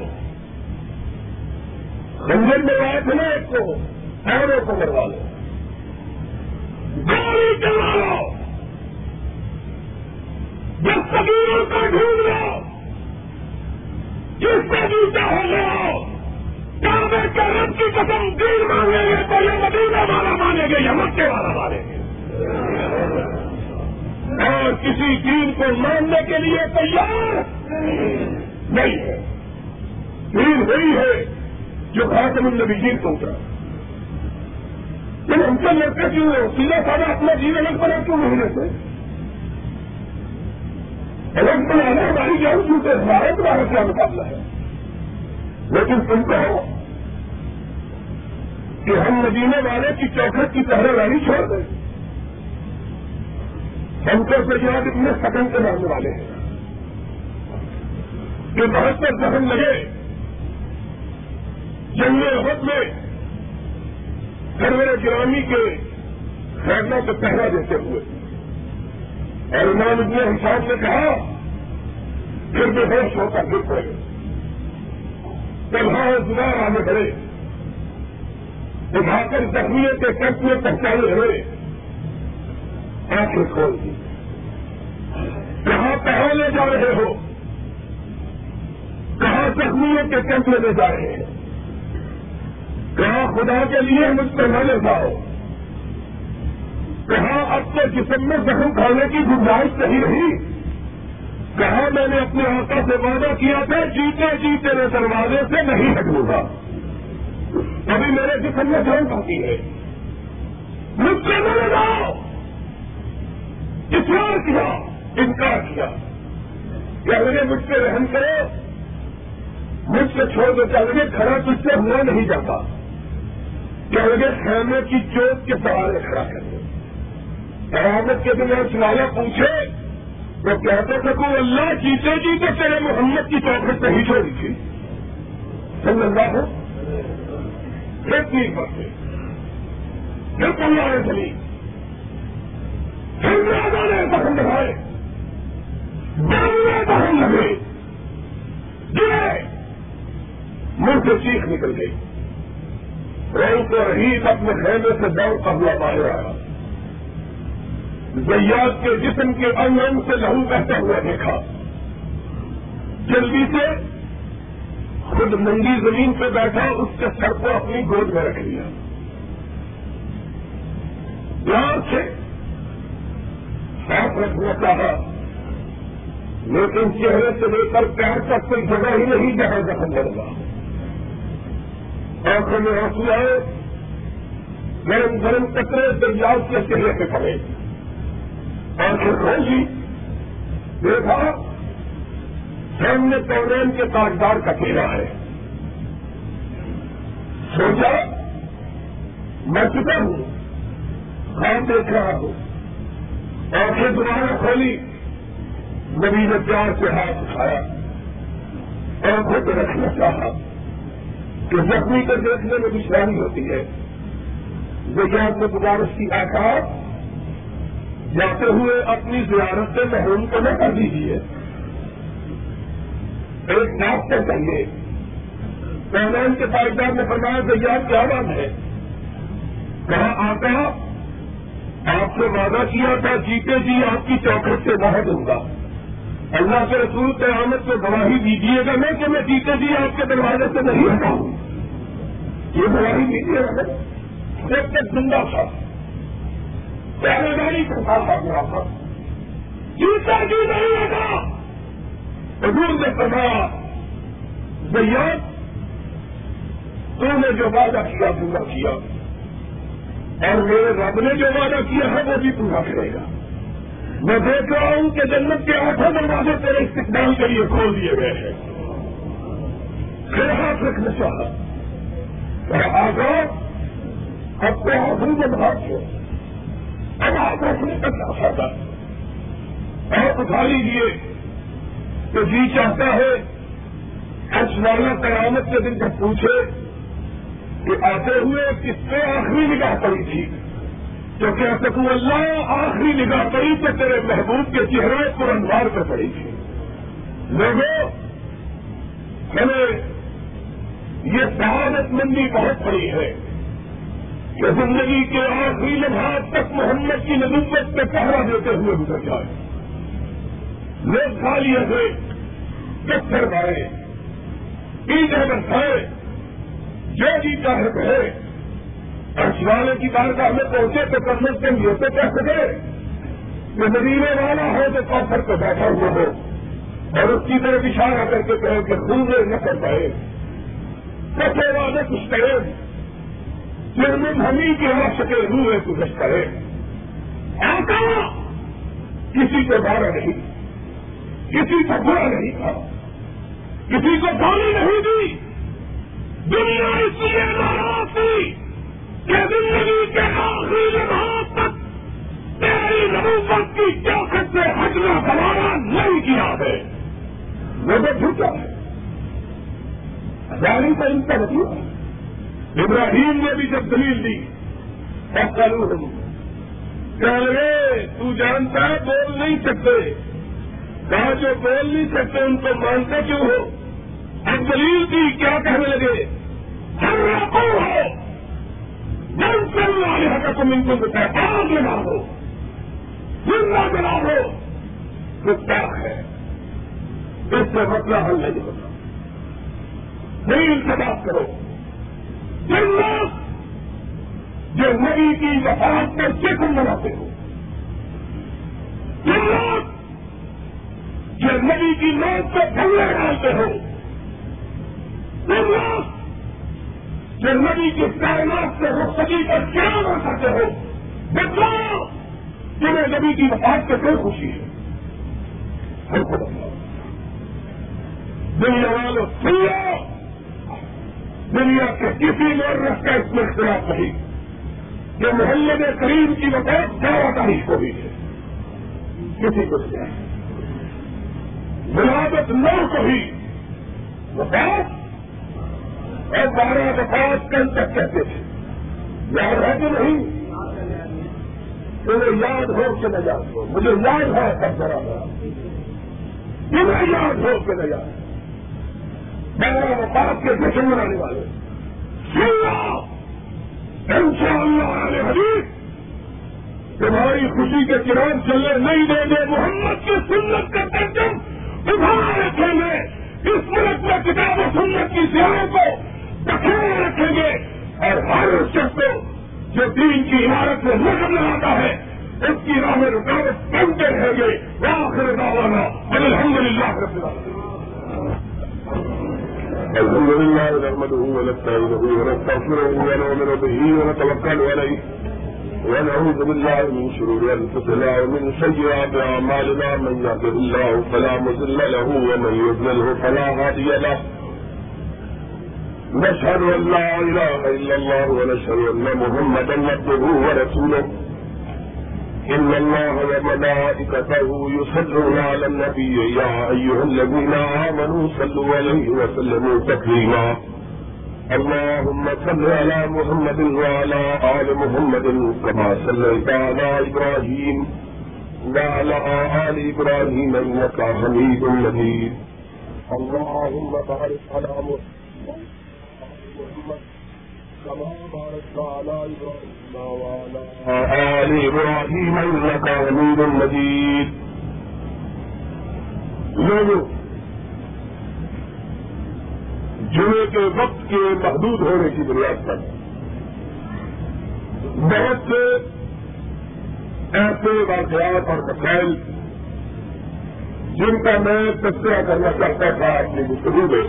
رنجن میں آئے تھے نا ایک کو، ایرو کو مروا لو۔ گاڑی چلا لو جب فقیروں کو ڈھونڈ لو، جس سے بھی چاہے لو کعبے کے رب کی قسم، دین مانگیں گے تو یہ مدینہ والا مانیں گے یا مکے والا مانیں گے۔ اور کسی دین کو ماننے کے لیے تیار نہیں ہے۔ دین وہی ہے جو خاتم النبی جین کو اترا۔ لیکن ہم سے لڑکے کیوں ہو سیدھا سادہ اپنا جین الگ بنا کیوں نہیں لیتے؟ الگ بنانا ہماری جان چونکہ ہمارا تمہارا کیا مقابلہ ہے؟ لیکن تم کہو کہ ہم مدینے والے کی چوکھٹ کی پہرے رانی چھوڑ دیں۔ ہم کو سجاد اتنے سکن کے ماننے والے ہیں۔ کہ بہت پر ذہن لگے، جنگ وقت میں سرور گرامی کے فیصلوں سے پہرا دیتے ہوئے اور امام ابن حساب نے کہا، پھر بے ہوش ہو کر گر پڑے تنہا دوبارہ آنے بڑھے اٹھا کر زخمیوں کے کٹ میں پہچانے ہوئے۔ آنکھیں کھول دی۔ کہاں پہلے جا رہے ہو؟ کہاں زخمیوں کے کیمپ میں لے جا رہے ہیں؟ کہاں خدا کے لیے مجھ سے نہ لے جاؤ۔ کہاں اب کے جسم میں زخم کھانے کی گنجائش نہیں رہی۔ کہاں میں نے اپنے آقا سے وعدہ کیا تھا، جیتے جیتے میں دروازے سے نہیں ہٹوں گا ابھی میرے جسم میں جان کھاتی ہے۔ مجھ سے نہ لے جاؤ۔ کیا، انکار کیا۔ کیا لگے مجھ سے رحم کرو۔ مجھ سے چھوڑ دو کیا لگے کھڑا تجھ سے ہوا نہیں جاتا۔ کیا لگے خیمے کی چوٹ کے سوارے کھڑا کر دو قیامت کے دن سوالا پوچھے میں کہتے سکوں اللہ جیتے جیتے تیرے محمد کی چوکھٹ نہیں چھوڑی تھی۔ سمجھ اللہ ہو پھر تین بڑھتے پھر پنجابے چلی نے دخل دکھائے دخل لگے گرے منہ سے چیخ نکل گئی۔ رول کو رہی اپنے خیمے سے دوڑ کا ہوا پائے رہا زیاد کے جسم کے انگ سے لہو بہتا ہوا دیکھا۔ جلدی سے خود ننگی زمین پہ بیٹھا، اس کے سر کو اپنی گود میں رکھ لیا۔ پیار سے ساتھ رکھنا چاہا، لیکن چہرے سے لے کر پیار تک کوئی جگہ ہی نہیں جہاں زخم ہوگا۔ آنکھوں میں آنسو آئے، گرم گرم کپڑے دریاؤ کے چہرے پہ پڑے آنکھیں کھولی دیکھا، سامنے پورین کے کاغذار کا چہرہ ہے۔ سوچا، میں کتنا ہوں؟ خواب دیکھ رہا ہوں۔ آنکھیں دوبارہ کھولی۔ نبی نے پیار سے ہاتھ اٹھایا۔ آنکھوں پہ رکھنا چاہا۔ کہ زخمی کو دیکھنے میں دشواری ہوتی ہے۔ وجہ میں گزارش کی آخا جاتے ہوئے اپنی زیارت سے محروم کو نہ کر دیجیے ایک ڈاکٹر چاہیے پیمین کے پائیدار نے فرمایا کہ کیا بات ہے؟ کہاں آتا آپ سے وعدہ کیا تھا، جیتے جی آپ کی چوکٹ سے باہر دوں گا۔ اللہ کے رسول قیامت کو گواہی دیجیے گا میں کہ میں جیتے جی آپ کے دروازے سے نہیں ہٹاؤں یہ گواہی دیجیے گا۔ ایک تک زندہ تھا۔ پہلے گاڑی کرتا تھا میرا تھا۔ جیتا جی نہیں لگا حضور نے فرمایا بھیا تو نے جو وعدہ کیا، پورا کیا۔ اور میرے رب نے جو وعدہ کیا ہے، وہ بھی پورا کرے گا۔ میں دیکھ رہا ہوں کہ جنت کے آٹھوں دروازے تیرے استقبال کے لیے کھول دیے گئے ہیں۔ پھر ہاتھ رکھنا چاہا۔ آگا اب تو ہاتھوں میں بھاگ ہو اب ہاتھ رکھنے کا کیا فائدہ؟ آپ اٹھا لیجیے تو جی چاہتا ہے اس والا قیامت کے دن جب پوچھے کہ آتے ہوئے کس پہ آخری نگاہ پڑی تھی؟ تو کیا سکوں اللہ آخری نگاہ پڑی تو تیرے محبوب کے چہرے پر انوار پہ پڑی تھی۔ لوگوں ہمیں یہ سعادت مندی بہت بڑی ہے کہ زندگی کے آخری لمحات تک محمد کی نبوت پہ پہرا دیتے ہوئے گزر جائے۔ لوگ گالیاں سے پتھر مارے ایندھن برسائے جو جی چاہے کہے اشوالے کی بار کا ہمیں پہنچے تو کم از کم یہ تو کہہ سکے کہ مدینے والا ہو تو پتھر پہ بیٹھا ہوا ہو۔ اور اس کی طرف اشارہ کر کے کہے کہ خون نہ کر پائے کٹے والے کچھ کرے۔ پھر ہمیں کی وقت کے روح ہے کچھ کرے۔ آتا کسی کو بارہ نہیں۔ کسی کو برا نہیں تھا۔ کسی کو گالی نہیں دی۔ دنیا اس لیے ناراض تھی۔ کہ زندگی کے آخری لمحات تک تیری نبوت کی چوکٹ سے ہٹنا گوارا نہیں کیا ہے۔ وہ تو جھوٹا ہے ہزاری کا ان کا مطلب ابراہیم نے بھی جب دلیل دی تب کروں ہم کہ تو جانتا ہے، بول نہیں سکتے۔ کہا جو بول نہیں سکتے، ان کو مانتے کیوں ہو؟ اب دلیل دی، کیا کہنے لگے؟ ہر رقو ہو۔ جن سے والے حق تم ان کو آگ لگا ہو زندہ بنا ہو تو کیا ہے؟ اس سے مسئلہ حل نہیں ہوتا۔ دلیل سے بات کرو۔ جن لوگ جو نبی کی وفات پر ذکر مناتے ہو۔ جن لوگ جو نبی کی موت کو بھلے ڈالتے ہو۔ جن لوگ جو نبی کی کائنات سے رخصتی پر کیا نہ کرتے ہو۔ بتاؤ جنہیں نبی کی وفات سے کوئی خوشی ہے ہم کو بتاؤ دنیا والوں سن لو دنیا کے کسی اور رکھ کا اس میں اختلاف نہیں۔ کہ محلے میں کریم کی وقت گیارہ تاریخ کو بھی ہے۔ کسی کو کیا ملازت نو کو بھی۔ وقت اور بارہ وفات کل تک کہتے تھے یاد ہے کہ نہیں؟ تمہیں یاد ہو کے نہ یاد ہو۔ مجھے یاد ہے سب ذرا تمہیں یاد ہو کے نہ یاد۔ بارہ وفات کے جشن منانے والے۔ ان شاء اللہ علیہ حدیث، تمہاری خوشی کے چراغ چلے نہیں دیں گے۔ محمد کی سنت کا ترجم تمہارا رکھیں گے اس ملک میں کتاب و سنت کی سیاحوں کو دکھانا رکھیں گے اور ہر شخص کو جو دین کی عمارت میں نظر لگاتا ہے، اس کی راہ میں رکاوٹ بنتے رہیں گے۔ آخر دعوانا الحمد للہ رب الحمد لله نحمده ونستعينه ونستغفره ونؤمن به ونتوكل عليه ونعوذ بالله من شرور انفسنا ومن سيئات اعمالنا، من يهده الله فلا مضل له ومن يضلله فلا هادي له۔ نشهد ان لا اله الا الله ونشهد ان محمدا عبده ورسوله. إن الله وملائكته يصلون على النبي يا أيها الذين آمنوا صلوا عليه وسلموا تكريما اللهم صل على محمد وعلى آل محمد كما صليت على إبراهيم وعلى آل إبراهيم إنك حميد مجيد. اللهم بارك على محمد كما باركت على إبراهيم وعلى آل إبراهيم إنك حميد مجيد. لوگوں، جمعے کے وقت کے محدود ہونے کی بنیاد پر بہت سے ایسے واقعات اور مسائل جن کا میں تذکرہ کرنا چاہتا تھا اپنی گفتگو میں،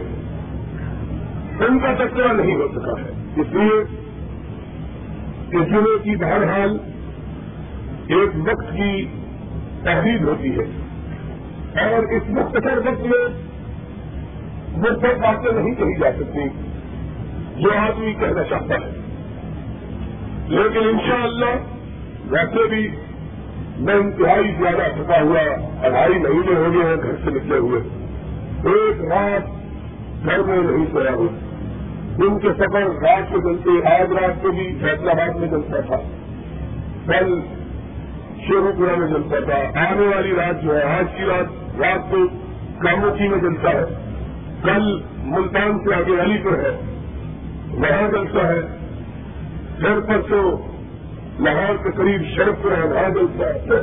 ان کا تذکرہ نہیں ہو سکا ہے۔ اس لیے کہ جمعے کی بہرحال ایک وقت کی تحریر ہوتی ہے۔ اور اس مختصر وقت میں وہ سب باتیں نہیں کہی جا سکتی، جو آدمی کہنا چاہتا ہے۔ لیکن انشاءاللہ ویسے بھی میں انتہائی زیادہ تھکا ہوا اڑھائی مہینے ہو گئے ہیں، گھر سے نکلے ہوئے۔ ایک رات گھر میں نہیں سویا ہوں۔ دن کے سفر رات کو چلتے، آج رات کو بھی فیصلہ آباد میں چلتا تھا۔ کل شیرو پورا میں چلتا تھا۔ آنے والی رات جو ہے، آج کی رات رات کو کاموچی میں چلتا ہے۔ کل ملتان سے آگے علی پر ہے، وہاں چلتا ہے۔ پھر پرسوں لاہور کے قریب شرف پر ہے، وہاں چلتا ہے۔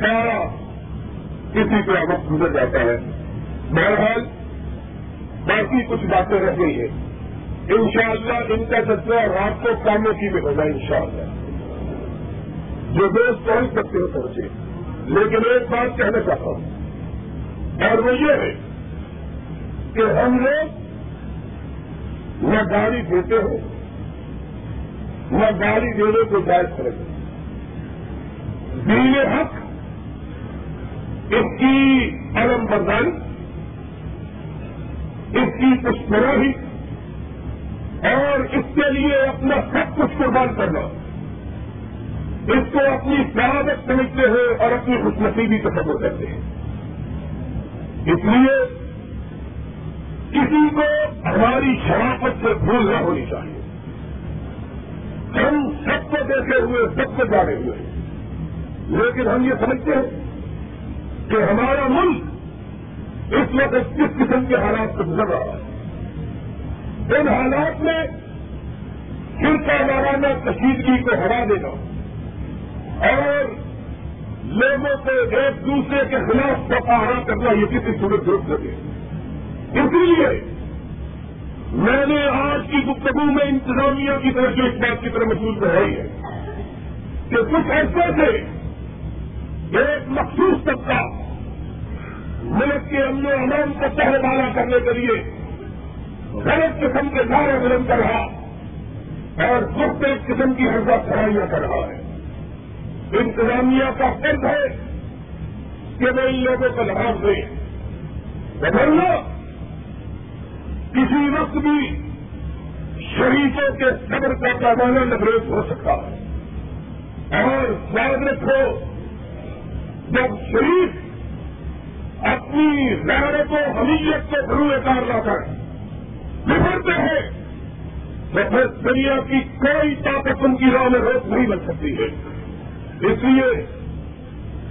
سارا کسی طرح وقت گزر جاتا ہے۔ بہرحال باقی کچھ باتیں رہ گئی ہیں۔ انشاءاللہ ان کا سلسلہ رات کو کاموں کی بھی ہوگا ان شاء اللہ جو دوست پہنچ سکتے ہو ہاں پہنچے۔ لیکن ایک بات کہنا چاہتا ہوں۔ اور وہ یہ ہے کہ ہم لوگ نہ گاڑی دیتے ہو، نہ گاڑی دینے کو جائز کریں گے دین حق، اس کی علم برداری، اس کی پشپراہی اور اس کے لیے اپنا سب کچھ قربان کرنا اس کو اپنی سعادت سمجھتے ہیں اور اپنی خوش نصیبی تصور کرتے ہیں۔ اس لیے کسی کو ہماری شرافت سے بھول نہ ہونی چاہیے۔ ہم سب کو دیکھے ہوئے، سب کو جانے ہوئے۔ لیکن ہم یہ سمجھتے ہیں کہ ہمارا ملک اس وقت کس قسم کے حالات سے گزر رہا ہے۔ ان حالات میں فرقہ وارانہ کشیدگی کو ہرا دینا اور لوگوں کو ایک دوسرے کے خلاف سپاہرا کرنا یہ کسی صورت درست لگے اس لیے میں نے آج کی گفتگو میں انتظامیہ کی طرف جو اس بات کی طرف محسوس رہی ہے کہ کچھ ایسے تھے ایک مخصوص طبقہ ملک کے امن و امان کو پہلوانا کرنے کے لیے غلط قسم کے نعرے بلند کر رہا اور خود ایک قسم کی حرضہ فرائیاں کر رہا ہے۔ انتظامیہ کا فرض ہے کہ وہ ان لوگوں کو لحاظ دیں بدلنا کسی وقت بھی شریفوں کے صبر کا پیمانہ نبریز ہو سکتا ہے۔ اور یاد رکھو، جب شریف اپنی غیرت و حمیت کو بروئے کار لا کر بگڑتے ہیں۔ تو پھر دنیا کی کوئی طاقت ان کی راہ میں روک نہیں بن سکتی ہے۔ اس لیے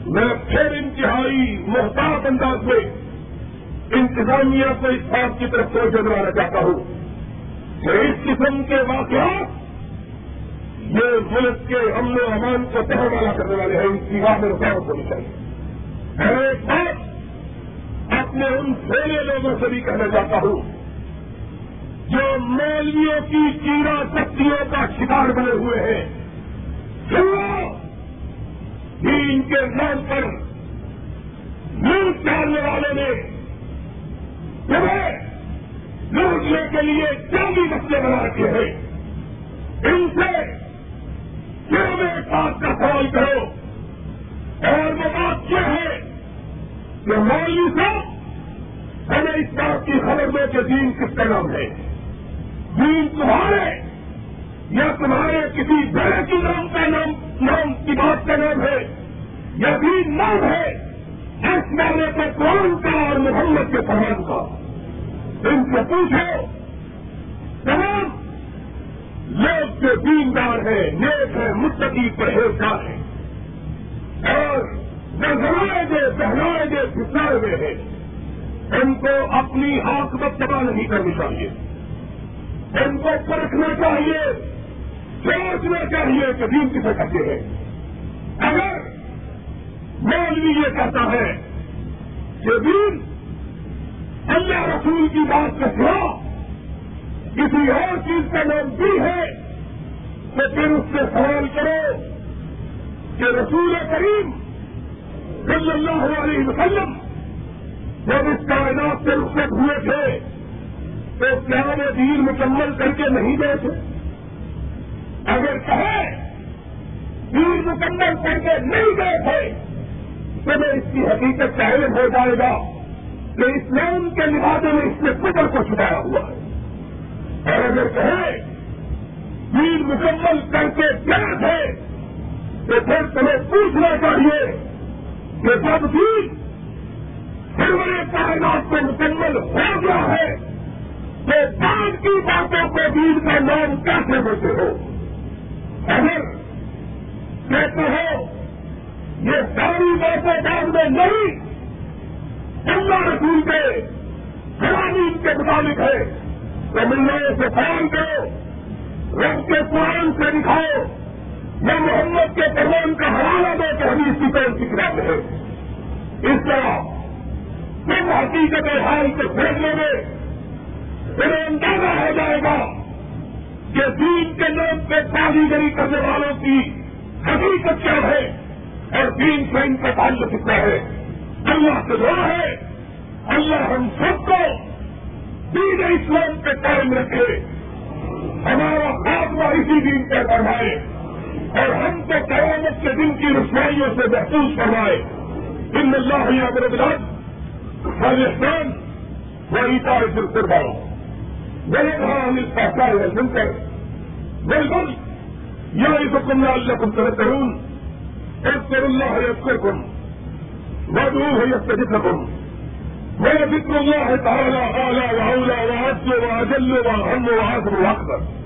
میں پھر انتہائی محتاط انداز میں انتظامیہ کو اس بات کی طرف توجہ دلانا چاہتا ہوں کہ اس قسم کے واقعات یہ ملک کے امن و امان کو تہر والا کرنے والے ہیں۔ اس کی بات میں رکاوٹ ہونی چاہیے۔ میں ایک بات اپنے ان پھیلے لوگوں سے بھی کہنا چاہتا ہوں۔ جو مولویوں کی چیڑا شکتیوں کا شکار بنے ہوئے ہیں دین کے نام پر ملک ڈالنے والے نے لوٹنے کے لیے جو بھی مسئلے بنا رکھے ہیں۔ ان سے کیوں میں بات کا سوال کرو۔ اور وہ بات یہ ہے کہ مولوی صاحب، ہمیں اس بات کی خبر دو کہ دین کس کا نام ہے۔ دین تمہارے یا تمہارے کسی بڑے کی نام کا نام نام کی بات کا نام ہے یا دین نام ہے اس مارے کو قرآن کا اور محمد کے فرمان کا۔ ان سے پوچھو، تمام لوگ جو دیندار ہیں، نیک ہیں مستقی پرہیزگار ہیں، اور نظرائے گے بہنائے گے پھسلائے ہوئے ہیں، ان کو اپنی آنکھ میں تباہ نہیں کرنی چاہیے۔ ان کو پرکھنا چاہیے، سوچنا چاہیے کہ دین کسے کہتے ہیں۔ اگر مولوی یہ کہتا ہے کہ دین اللہ رسول کی بات کا سنا، کسی اور چیز کا نام بھی ہے، تو پھر اس سے سوال کرو کہ رسول کریم صلی اللہ علیہ وسلم جب اس کائنات سے رخصت ہوئے تھے تو کیا وہ دین مکمل کر کے نہیں گئے تھے۔ اگر کہے دین مکمل کر کے نہیں گئے تھے، تو میں اس کی حقیقت چاہے ہو جائے گا۔ کہ اسلام کے لبادے میں اس نے فکر کو چھپایا ہوا ہے۔ اور اگر کہے دین مکمل کر کے کیا تھے، تو پھر تمہیں پوچھنا چاہیے کہ جب دین سرورے کائنات نہیں۔ اللہ رسول کے قوانین کے مطابق ہے۔ تو ملنے سے فون کرو۔ رب کے قرآن سے دکھاؤ۔ یا محمد کے پیغام کا حوالہ دو کہ ہم اس کی طرف کتاب ہے۔ اس طرح جب حقیقت حال کو دیکھنے میں پھر اندازہ ہو جائے گا کہ دین کے نام پہ کاریگری کرنے والوں کی حقیقت کیا ہے اور دین سے ان کا تعلق کیا ہے۔ اللہ سے دعا ہے۔ اللہ ہم سب کو دین اسلام پہ قائم رکھے۔ ہمارا خاتمہ اسی دن پہ فرمائے۔ اور ہم کو قیامت کے دن کی رسوائیوں سے محفوظ فرمائے۔ ان اللہ ابر راجستھان وہی تار میرے کہاں ہم اس کا سن کر بالکل یا اس حکم اللہ کم کروں اکثر اللہ ہے اکثر کم ودو ہے اکثر کم میرے فکر اللہ ہے تعالیٰ اعلیٰ واؤلا واحد واجل وحم وحاصل اکثر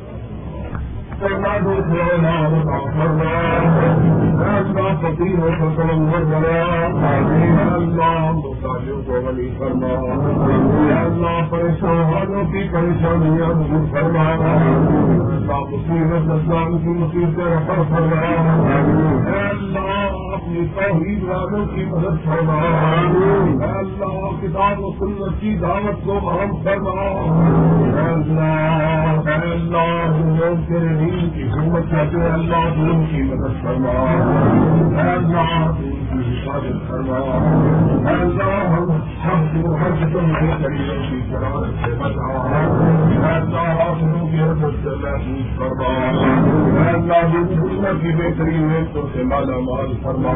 فقیر ہو فصل فرما اللہ پریشانوں کی پریشانیاں دور فرما مصیبت اسلام کی مصیبت رفر فرما اللہ اپنی توحید والوں کی مدد فرما اللہ کتاب و سنت کی دعوت کو اہم فرما اللہ اللہ تیرے کی حکومت کرتے اللہ ظلم کی مدد فرما اللہ اللہ ہم سب کو ہر قسم کے طریقوں کی سے بچا اللہ حاصلوں اللہ دنیا کی بہترین نیتوں سے مالا مال فرما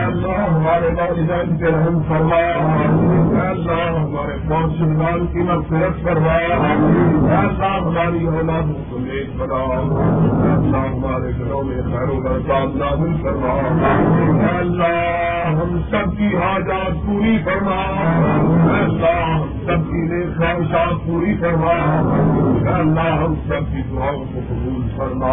اللہ ہمارے والدین کے رحم فرما اللہ ہمارے فوج شمال کی مغفرت فرما اللہ ہماری اولادوں کو نیک اللہ ہمارے گھروں میں خیر و برسات نازل فرما اللہ ہم سب کی حاجات پوری فرما۔ اللہ، ہم سب کی نیک خواہشات پوری فرما۔ اللہ، ہم سب کی دعاؤں کو قبول فرما۔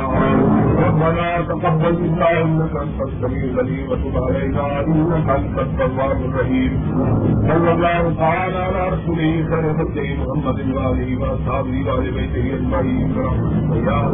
ربنا تقبل منا انك انت السميع العليم وتب علينا انك انت التواب الرحيم صلى الله تعالى على رسوله خير خلقه محمد واله واصحابه وآل بيته اجمعين يا